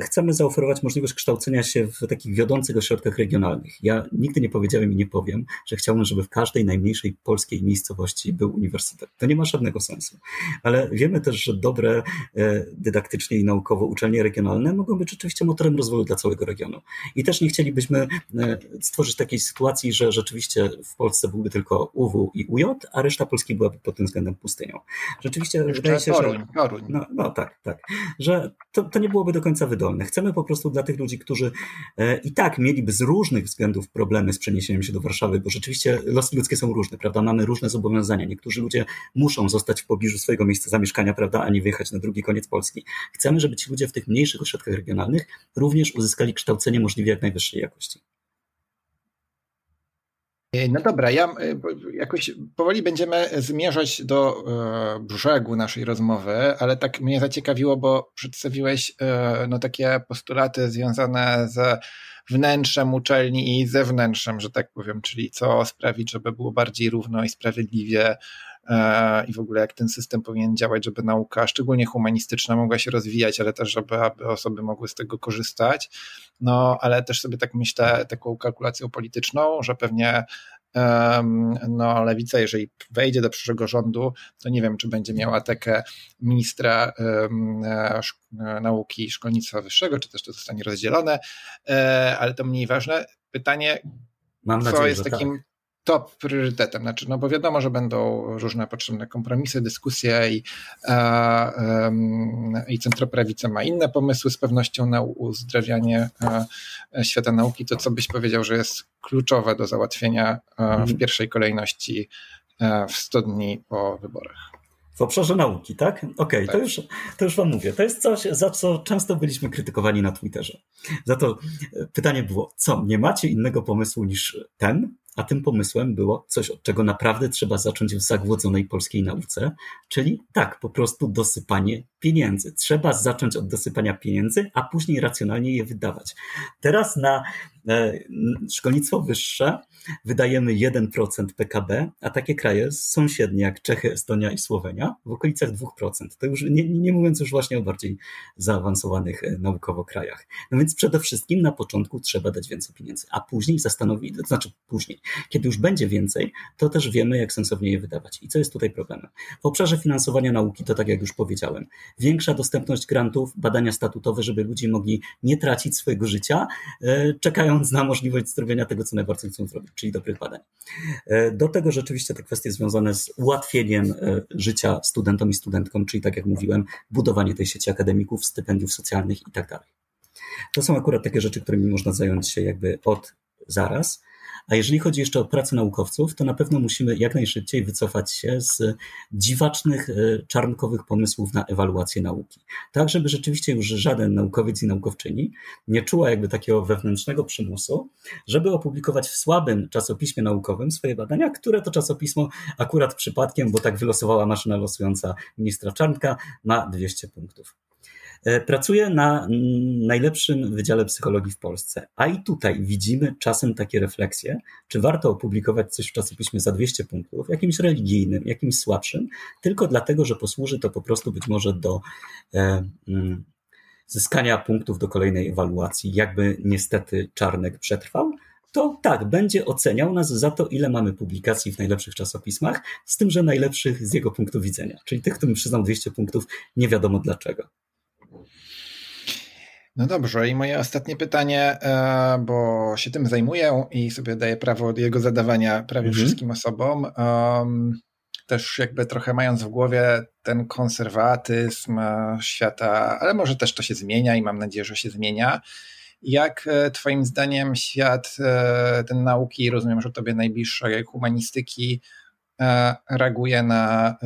chcemy zaoferować możliwość kształcenia się w takich wiodących ośrodkach regionalnych. Ja nigdy nie powiedziałem i nie powiem, że chciałbym, żeby w każdej najmniejszej polskiej miejscowości był uniwersytet. To nie ma żadnego sensu. Ale wiemy też, że dobre e, dydaktycznie i naukowo uczelnie regionalne mogą być rzeczywiście motorem rozwoju dla całego regionu. I też nie chcielibyśmy e, stworzyć takiej sytuacji, że rzeczywiście w Polsce byłby tylko UW i UJ, a reszta Polski byłaby pod tym względem pustynią. Rzeczywiście
Jeszcze wydaje się, Toruń, że... Toruń.
No, no tak, tak. Że to, to nie byłoby do końca wydolne. Chcemy po prostu dla tych ludzi, którzy e, i tak mieliby z różnych względów problemy z przeniesieniem się do Warszawy, bo rzeczywiście losy ludzkie są różne, prawda? Mamy różne zobowiązania. Niektórzy ludzie muszą zostać w pobliżu swojego miejsca zamieszkania, prawda, a nie wyjechać na drugi koniec Polski. Chcemy, żeby ci ludzie w tych mniejszych ośrodkach regionalnych również uzyskali kształcenie możliwie jak najwyższej jakości.
No dobra, ja y, jakoś powoli będziemy zmierzać do e, brzegu naszej rozmowy, ale tak mnie zaciekawiło, bo przedstawiłeś e, no, takie postulaty związane z wnętrzem uczelni i zewnętrzem, że tak powiem, czyli co sprawić, żeby było bardziej równo i sprawiedliwie e, i w ogóle jak ten system powinien działać, żeby nauka, szczególnie humanistyczna, mogła się rozwijać, ale też, żeby, aby osoby mogły z tego korzystać. No, ale też sobie tak myślę, taką kalkulacją polityczną, że pewnie no, lewica, jeżeli wejdzie do przyszłego rządu, to nie wiem, czy będzie miała tekę ministra e, e, nauki i szkolnictwa wyższego, czy też to zostanie rozdzielone, e, ale to mniej ważne. Pytanie, Mam co nadzieję, jest takim tak top priorytetem. Znaczy, no bo wiadomo, że będą różne potrzebne kompromisy, dyskusje i, e, i centroprawica ma inne pomysły z pewnością na uzdrawianie e, świata nauki. To co byś powiedział, że jest kluczowe do załatwienia e, w mhm. pierwszej kolejności w 100 dni po wyborach?
W obszarze nauki, tak? Okej, okay, tak. to, już, to już Wam mówię. To jest coś, za co często byliśmy krytykowani na Twitterze. Za to pytanie było, co, nie macie innego pomysłu niż ten? A tym pomysłem było coś, od czego naprawdę trzeba zacząć w zagłodzonej polskiej nauce, czyli tak, po prostu dosypanie pieniędzy. Trzeba zacząć od dosypania pieniędzy, a później racjonalnie je wydawać. Teraz na e, szkolnictwo wyższe wydajemy 1% PKB, a takie kraje sąsiednie jak Czechy, Estonia i Słowenia w okolicach 2%. To już nie, nie mówiąc już właśnie o bardziej zaawansowanych e, naukowo krajach. No więc przede wszystkim na początku trzeba dać więcej pieniędzy, a później zastanowić, to znaczy później, kiedy już będzie więcej, to też wiemy, jak sensownie je wydawać. I co jest tutaj problemem? W obszarze finansowania nauki, to tak jak już powiedziałem, większa dostępność grantów, badania statutowe, żeby ludzie mogli nie tracić swojego życia, e, czekając na możliwość zrobienia tego, co najbardziej chcą zrobić, czyli dobrych badań. E, do tego rzeczywiście te kwestie związane z ułatwieniem e, życia studentom i studentkom, czyli tak jak mówiłem, budowanie tej sieci akademików, stypendiów socjalnych i tak dalej. To są akurat takie rzeczy, którymi można zająć się jakby od zaraz. A jeżeli chodzi jeszcze o pracę naukowców, to na pewno musimy jak najszybciej wycofać się z dziwacznych, e, czarnkowych pomysłów na ewaluację nauki. Tak, żeby rzeczywiście już żaden naukowiec i naukowczyni nie czuła jakby takiego wewnętrznego przymusu, żeby opublikować w słabym czasopiśmie naukowym swoje badania, które to czasopismo akurat przypadkiem, bo tak wylosowała maszyna losująca ministra Czarnka, ma 200 punktów. E, pracuję na najlepszym Wydziale Psychologii w Polsce, a i tutaj widzimy czasem takie refleksje, czy warto opublikować coś w czasopiśmie za 200 punktów, jakimś religijnym, jakimś słabszym, tylko dlatego, że posłuży to po prostu być może do e, mm, zyskania punktów do kolejnej ewaluacji, jakby niestety Czarnek przetrwał, to tak, będzie oceniał nas za to, ile mamy publikacji w najlepszych czasopismach, z tym, że najlepszych z jego punktu widzenia, czyli tych, którym przyznał 200 punktów, nie wiadomo dlaczego.
No dobrze, i moje ostatnie pytanie, e, bo się tym zajmuję i sobie daję prawo od jego zadawania prawie mhm. wszystkim osobom. Też jakby trochę mając w głowie ten konserwatyzm e, świata, ale może też to się zmienia i mam nadzieję, że się zmienia. Jak e, Twoim zdaniem świat ten nauki, rozumiem, że Tobie najbliższej humanistyki, reaguje na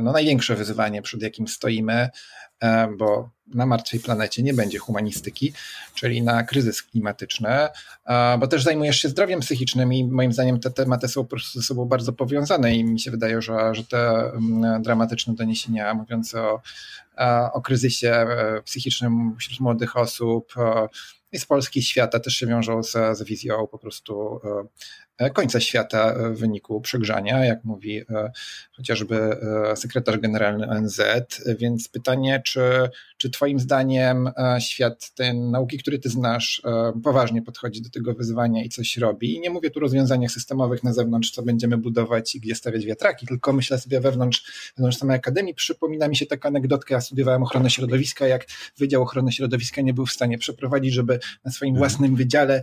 no, największe wyzwanie, przed jakim stoimy, E, bo na martwej planecie nie będzie humanistyki, czyli na kryzys klimatyczny, e, bo też zajmujesz się zdrowiem psychicznym i moim zdaniem te tematy są po prostu ze sobą bardzo powiązane i mi się wydaje, że, że te mm, dramatyczne doniesienia mówiące o, e, o kryzysie psychicznym wśród młodych osób i z Polski, świata też się wiążą z, z wizją po prostu E, końca świata w wyniku przegrzania, jak mówi e, chociażby e, sekretarz generalny ONZ. Więc pytanie, czy, czy Twoim zdaniem świat ten nauki, który Ty znasz, poważnie podchodzi do tego wyzwania i coś robi? I nie mówię tu o rozwiązaniach systemowych na zewnątrz, co będziemy budować i gdzie stawiać wiatraki, tylko myślę sobie wewnątrz, wewnątrz samej akademii. Przypomina mi się taka anegdotka, ja studiowałem ochronę środowiska, jak Wydział Ochrony Środowiska nie był w stanie przeprowadzić, żeby na swoim mhm. własnym wydziale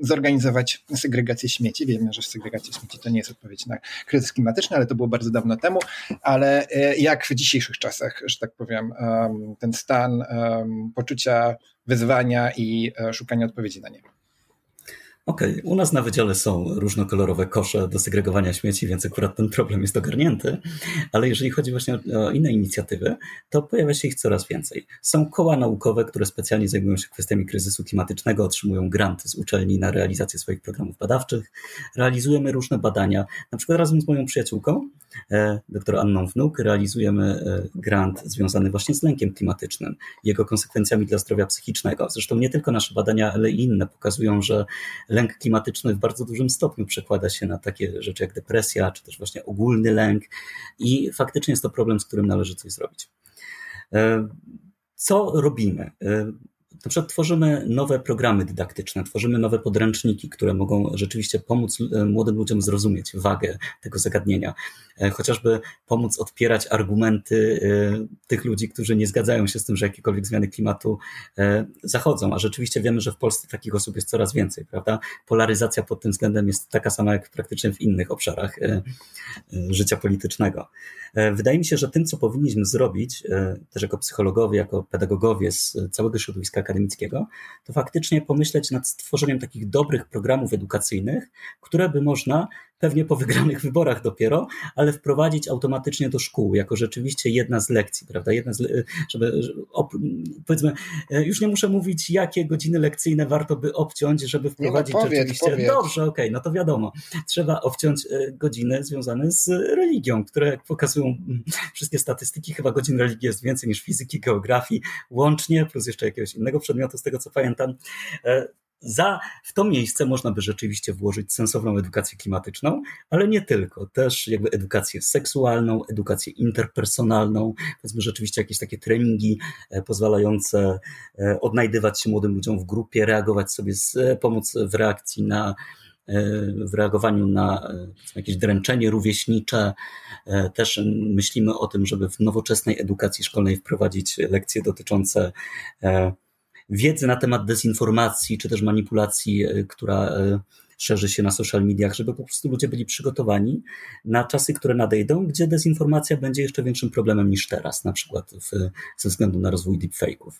zorganizować segregację śmieci Wiemy, że segregacja śmieci to nie jest odpowiedź na kryzys klimatyczny, ale to było bardzo dawno temu. Ale e, jak w dzisiejszych czasach, że tak powiem, ten stan poczucia wyzwania i e, szukania odpowiedzi na nie?
Okej, okay. u nas na wydziale są różnokolorowe kosze do segregowania śmieci, więc akurat ten problem jest ogarnięty, ale jeżeli chodzi właśnie o inne inicjatywy, to pojawia się ich coraz więcej. Są koła naukowe, które specjalnie zajmują się kwestiami kryzysu klimatycznego, otrzymują granty z uczelni na realizację swoich programów badawczych. Realizujemy różne badania, na przykład razem z moją przyjaciółką, e, dr Anną Wnuk, realizujemy e, grant związany właśnie z lękiem klimatycznym, jego konsekwencjami dla zdrowia psychicznego. Zresztą nie tylko nasze badania, ale i inne pokazują, że lęk klimatyczny w bardzo dużym stopniu przekłada się na takie rzeczy jak depresja, czy też właśnie ogólny lęk i faktycznie jest to problem, z którym należy coś zrobić. E, co robimy? Na przykład tworzymy nowe programy dydaktyczne, tworzymy nowe podręczniki, które mogą rzeczywiście pomóc e, młodym ludziom zrozumieć wagę tego zagadnienia. E, chociażby pomóc odpierać argumenty e, tych ludzi, którzy nie zgadzają się z tym, że jakiekolwiek zmiany klimatu zachodzą. A rzeczywiście wiemy, że w Polsce takich osób jest coraz więcej, prawda? Polaryzacja pod tym względem jest taka sama jak praktycznie w innych obszarach życia politycznego. Wydaje mi się, że tym, co powinniśmy zrobić, też jako psychologowie, jako pedagogowie z całego środowiska akademickiego, to faktycznie pomyśleć nad stworzeniem takich dobrych programów edukacyjnych, które by można pewnie po wygranych wyborach dopiero, ale wprowadzić automatycznie do szkół, jako rzeczywiście jedna z lekcji, prawda? Jedna z, żeby, powiedzmy, e, już nie muszę mówić, jakie godziny lekcyjne warto by obciąć, żeby wprowadzić no, powiedz, rzeczywiście. Powiedz. Dobrze, okej, okay, no to wiadomo. Trzeba obciąć e, godziny związane z religią, które jak pokazują mm, wszystkie statystyki, chyba godzin religii jest więcej niż fizyki, geografii, łącznie, plus jeszcze jakiegoś innego przedmiotu, z tego co pamiętam. Za, w to miejsce można by rzeczywiście włożyć sensowną edukację klimatyczną, ale nie tylko, też jakby edukację seksualną, edukację interpersonalną, powiedzmy rzeczywiście jakieś takie treningi e, pozwalające e, odnajdywać się młodym ludziom w grupie, reagować sobie z e, pomoc w reakcji na w reagowaniu na jakieś dręczenie rówieśnicze. Też myślimy o tym, żeby w nowoczesnej edukacji szkolnej wprowadzić lekcje dotyczące wiedzy na temat dezinformacji czy też manipulacji, e, która e, szerzy się na social mediach, żeby po prostu ludzie byli przygotowani na czasy, które nadejdą, gdzie dezinformacja będzie jeszcze większym problemem niż teraz, na przykład w, ze względu na rozwój deepfake'ów.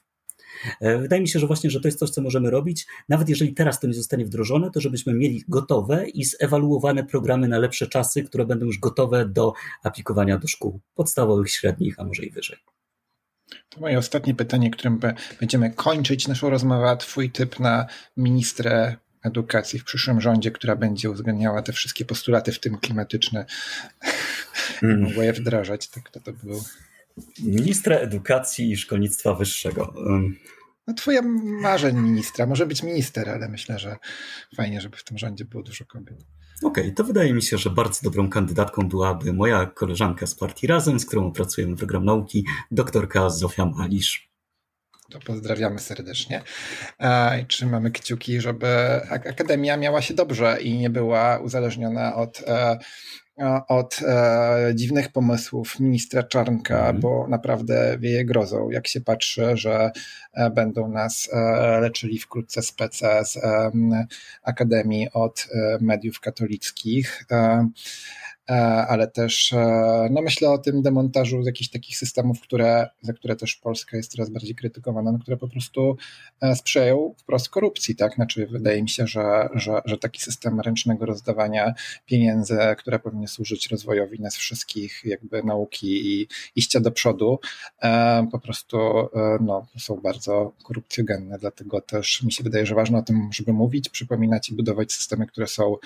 E, wydaje mi się, że właśnie, że to jest coś, co możemy robić, nawet jeżeli teraz to nie zostanie wdrożone, to żebyśmy mieli gotowe i zewaluowane programy na lepsze czasy, które będą już gotowe do aplikowania do szkół podstawowych, średnich, a może i wyżej.
To moje ostatnie pytanie, którym będziemy kończyć naszą rozmowę. Twój typ na ministrę edukacji w przyszłym rządzie, która będzie uwzględniała te wszystkie postulaty, w tym klimatyczne, mm. mogła je wdrażać. Tak to, to był.
Ministra edukacji i szkolnictwa wyższego.
No twoja marzeń ministra. Może być minister, ale myślę, że fajnie, żeby w tym rządzie było dużo kobiet.
Okej, okay, to wydaje mi się, że bardzo dobrą kandydatką byłaby moja koleżanka z partii Razem, z którą pracujemy program nauki, doktorka Zofia Malisz.
To pozdrawiamy serdecznie. Trzymamy kciuki, żeby Akademia miała się dobrze i nie była uzależniona od e, od e, dziwnych pomysłów ministra Czarnka, mm. bo naprawdę wieje grozą, jak się patrzy, że e, będą nas e, leczyli wkrótce spece z e, Akademii od e, mediów katolickich. E, ale też e, no myślę o tym demontażu jakichś takich systemów, które, za które też Polska jest coraz bardziej krytykowana, no, które po prostu e, sprzyjają wprost korupcji, tak? Znaczy wydaje mi się, że, że, że taki system ręcznego rozdawania pieniędzy, które powinny służyć rozwojowi nas wszystkich, jakby nauki i iścia do przodu, po prostu no, są bardzo korupcjogenne, dlatego też mi się wydaje, że ważne o tym, żeby mówić, przypominać i budować systemy, które są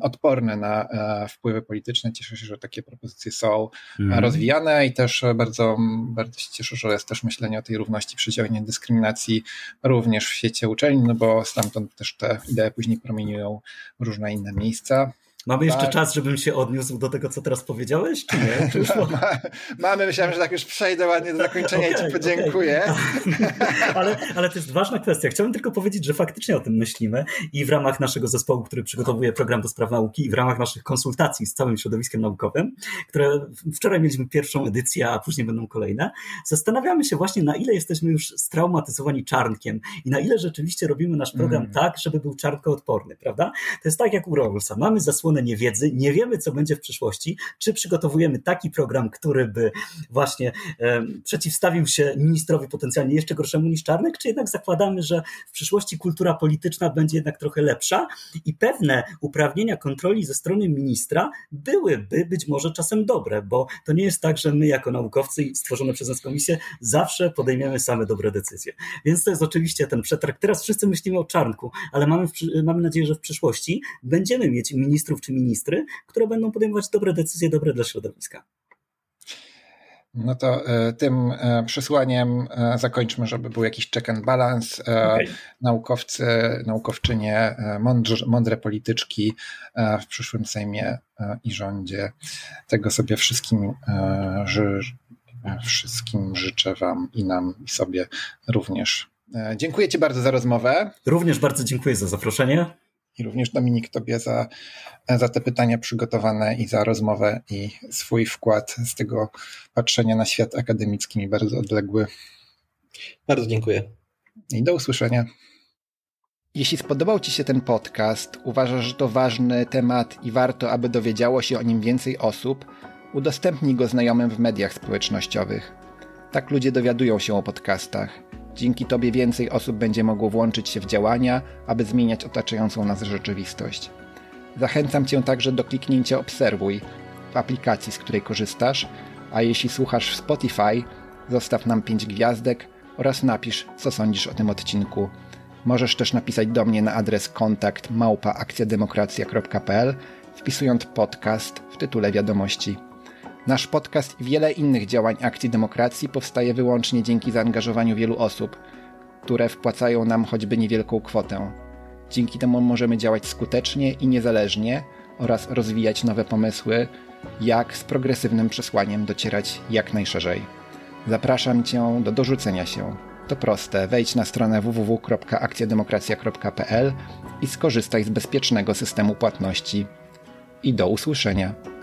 odporne na wpływy polityczne. Cieszę się, że takie propozycje są mm. rozwijane i też bardzo, bardzo się cieszę, że jest też myślenie o tej równości przydziału dyskryminacji również w świecie uczelni, no bo stamtąd też te idee później promieniują różne inne miejsca.
Mamy jeszcze tak. czas, żebym się odniósł do tego, co teraz powiedziałeś, czy nie? Czy
Ma, mamy, myślałem, że tak już przejdę ładnie do zakończenia okay, i ci podziękuję.
Okay. ale, ale to jest ważna kwestia. Chciałbym tylko powiedzieć, że faktycznie o tym myślimy i w ramach naszego zespołu, który przygotowuje program do spraw nauki i w ramach naszych konsultacji z całym środowiskiem naukowym, które wczoraj mieliśmy pierwszą edycję, a później będą kolejne, zastanawiamy się właśnie, na ile jesteśmy już straumatyzowani czarnkiem i na ile rzeczywiście robimy nasz program mm. tak, żeby był czarnkoodporny, prawda? To jest tak jak u Rawlsa. Mamy zasłonę niewiedzy, nie wiemy, co będzie w przyszłości, czy przygotowujemy taki program, który by właśnie przeciwstawił się ministrowi potencjalnie jeszcze gorszemu niż Czarnek, czy jednak zakładamy, że w przyszłości kultura polityczna będzie jednak trochę lepsza i pewne uprawnienia kontroli ze strony ministra byłyby być może czasem dobre, bo to nie jest tak, że my jako naukowcy stworzone przez nas komisje zawsze podejmiemy same dobre decyzje. Więc to jest oczywiście ten przetarg. Teraz wszyscy myślimy o Czarnku, ale mamy, mamy nadzieję, że w przyszłości będziemy mieć ministrów czy ministry, które będą podejmować dobre decyzje, dobre dla środowiska.
No to e, tym e, przesłaniem e, zakończmy, żeby był jakiś check and balance. Okay. Naukowcy, naukowczynie, mądrze, mądre polityczki w przyszłym Sejmie i rządzie. Tego sobie wszystkim, ży, wszystkim życzę Wam i nam i sobie również. Dziękuję Ci bardzo za rozmowę.
Również bardzo dziękuję za zaproszenie
i również Dominik Tobie za, za te pytania przygotowane i za rozmowę i swój wkład z tego patrzenia na świat akademicki mi bardzo odległy.
Bardzo dziękuję.
I do usłyszenia. Jeśli spodobał Ci się ten podcast, uważasz, że to ważny temat i warto, aby dowiedziało się o nim więcej osób, udostępnij go znajomym w mediach społecznościowych. Tak ludzie dowiadują się o podcastach. Dzięki Tobie więcej osób będzie mogło włączyć się w działania, aby zmieniać otaczającą nas rzeczywistość. Zachęcam Cię także do kliknięcia Obserwuj w aplikacji, z której korzystasz, a jeśli słuchasz w Spotify, zostaw nam 5 gwiazdek oraz napisz, co sądzisz o tym odcinku. Możesz też napisać do mnie na adres kontakt małpaakcjademokracja.pl wpisując podcast w tytule wiadomości. Nasz podcast i wiele innych działań Akcji Demokracji powstaje wyłącznie dzięki zaangażowaniu wielu osób, które wpłacają nam choćby niewielką kwotę. Dzięki temu możemy działać skutecznie i niezależnie oraz rozwijać nowe pomysły, jak z progresywnym przesłaniem docierać jak najszerzej. Zapraszam Cię do dorzucenia się. To proste, wejdź na stronę www.akcjademokracja.pl i skorzystaj z bezpiecznego systemu płatności. I do usłyszenia.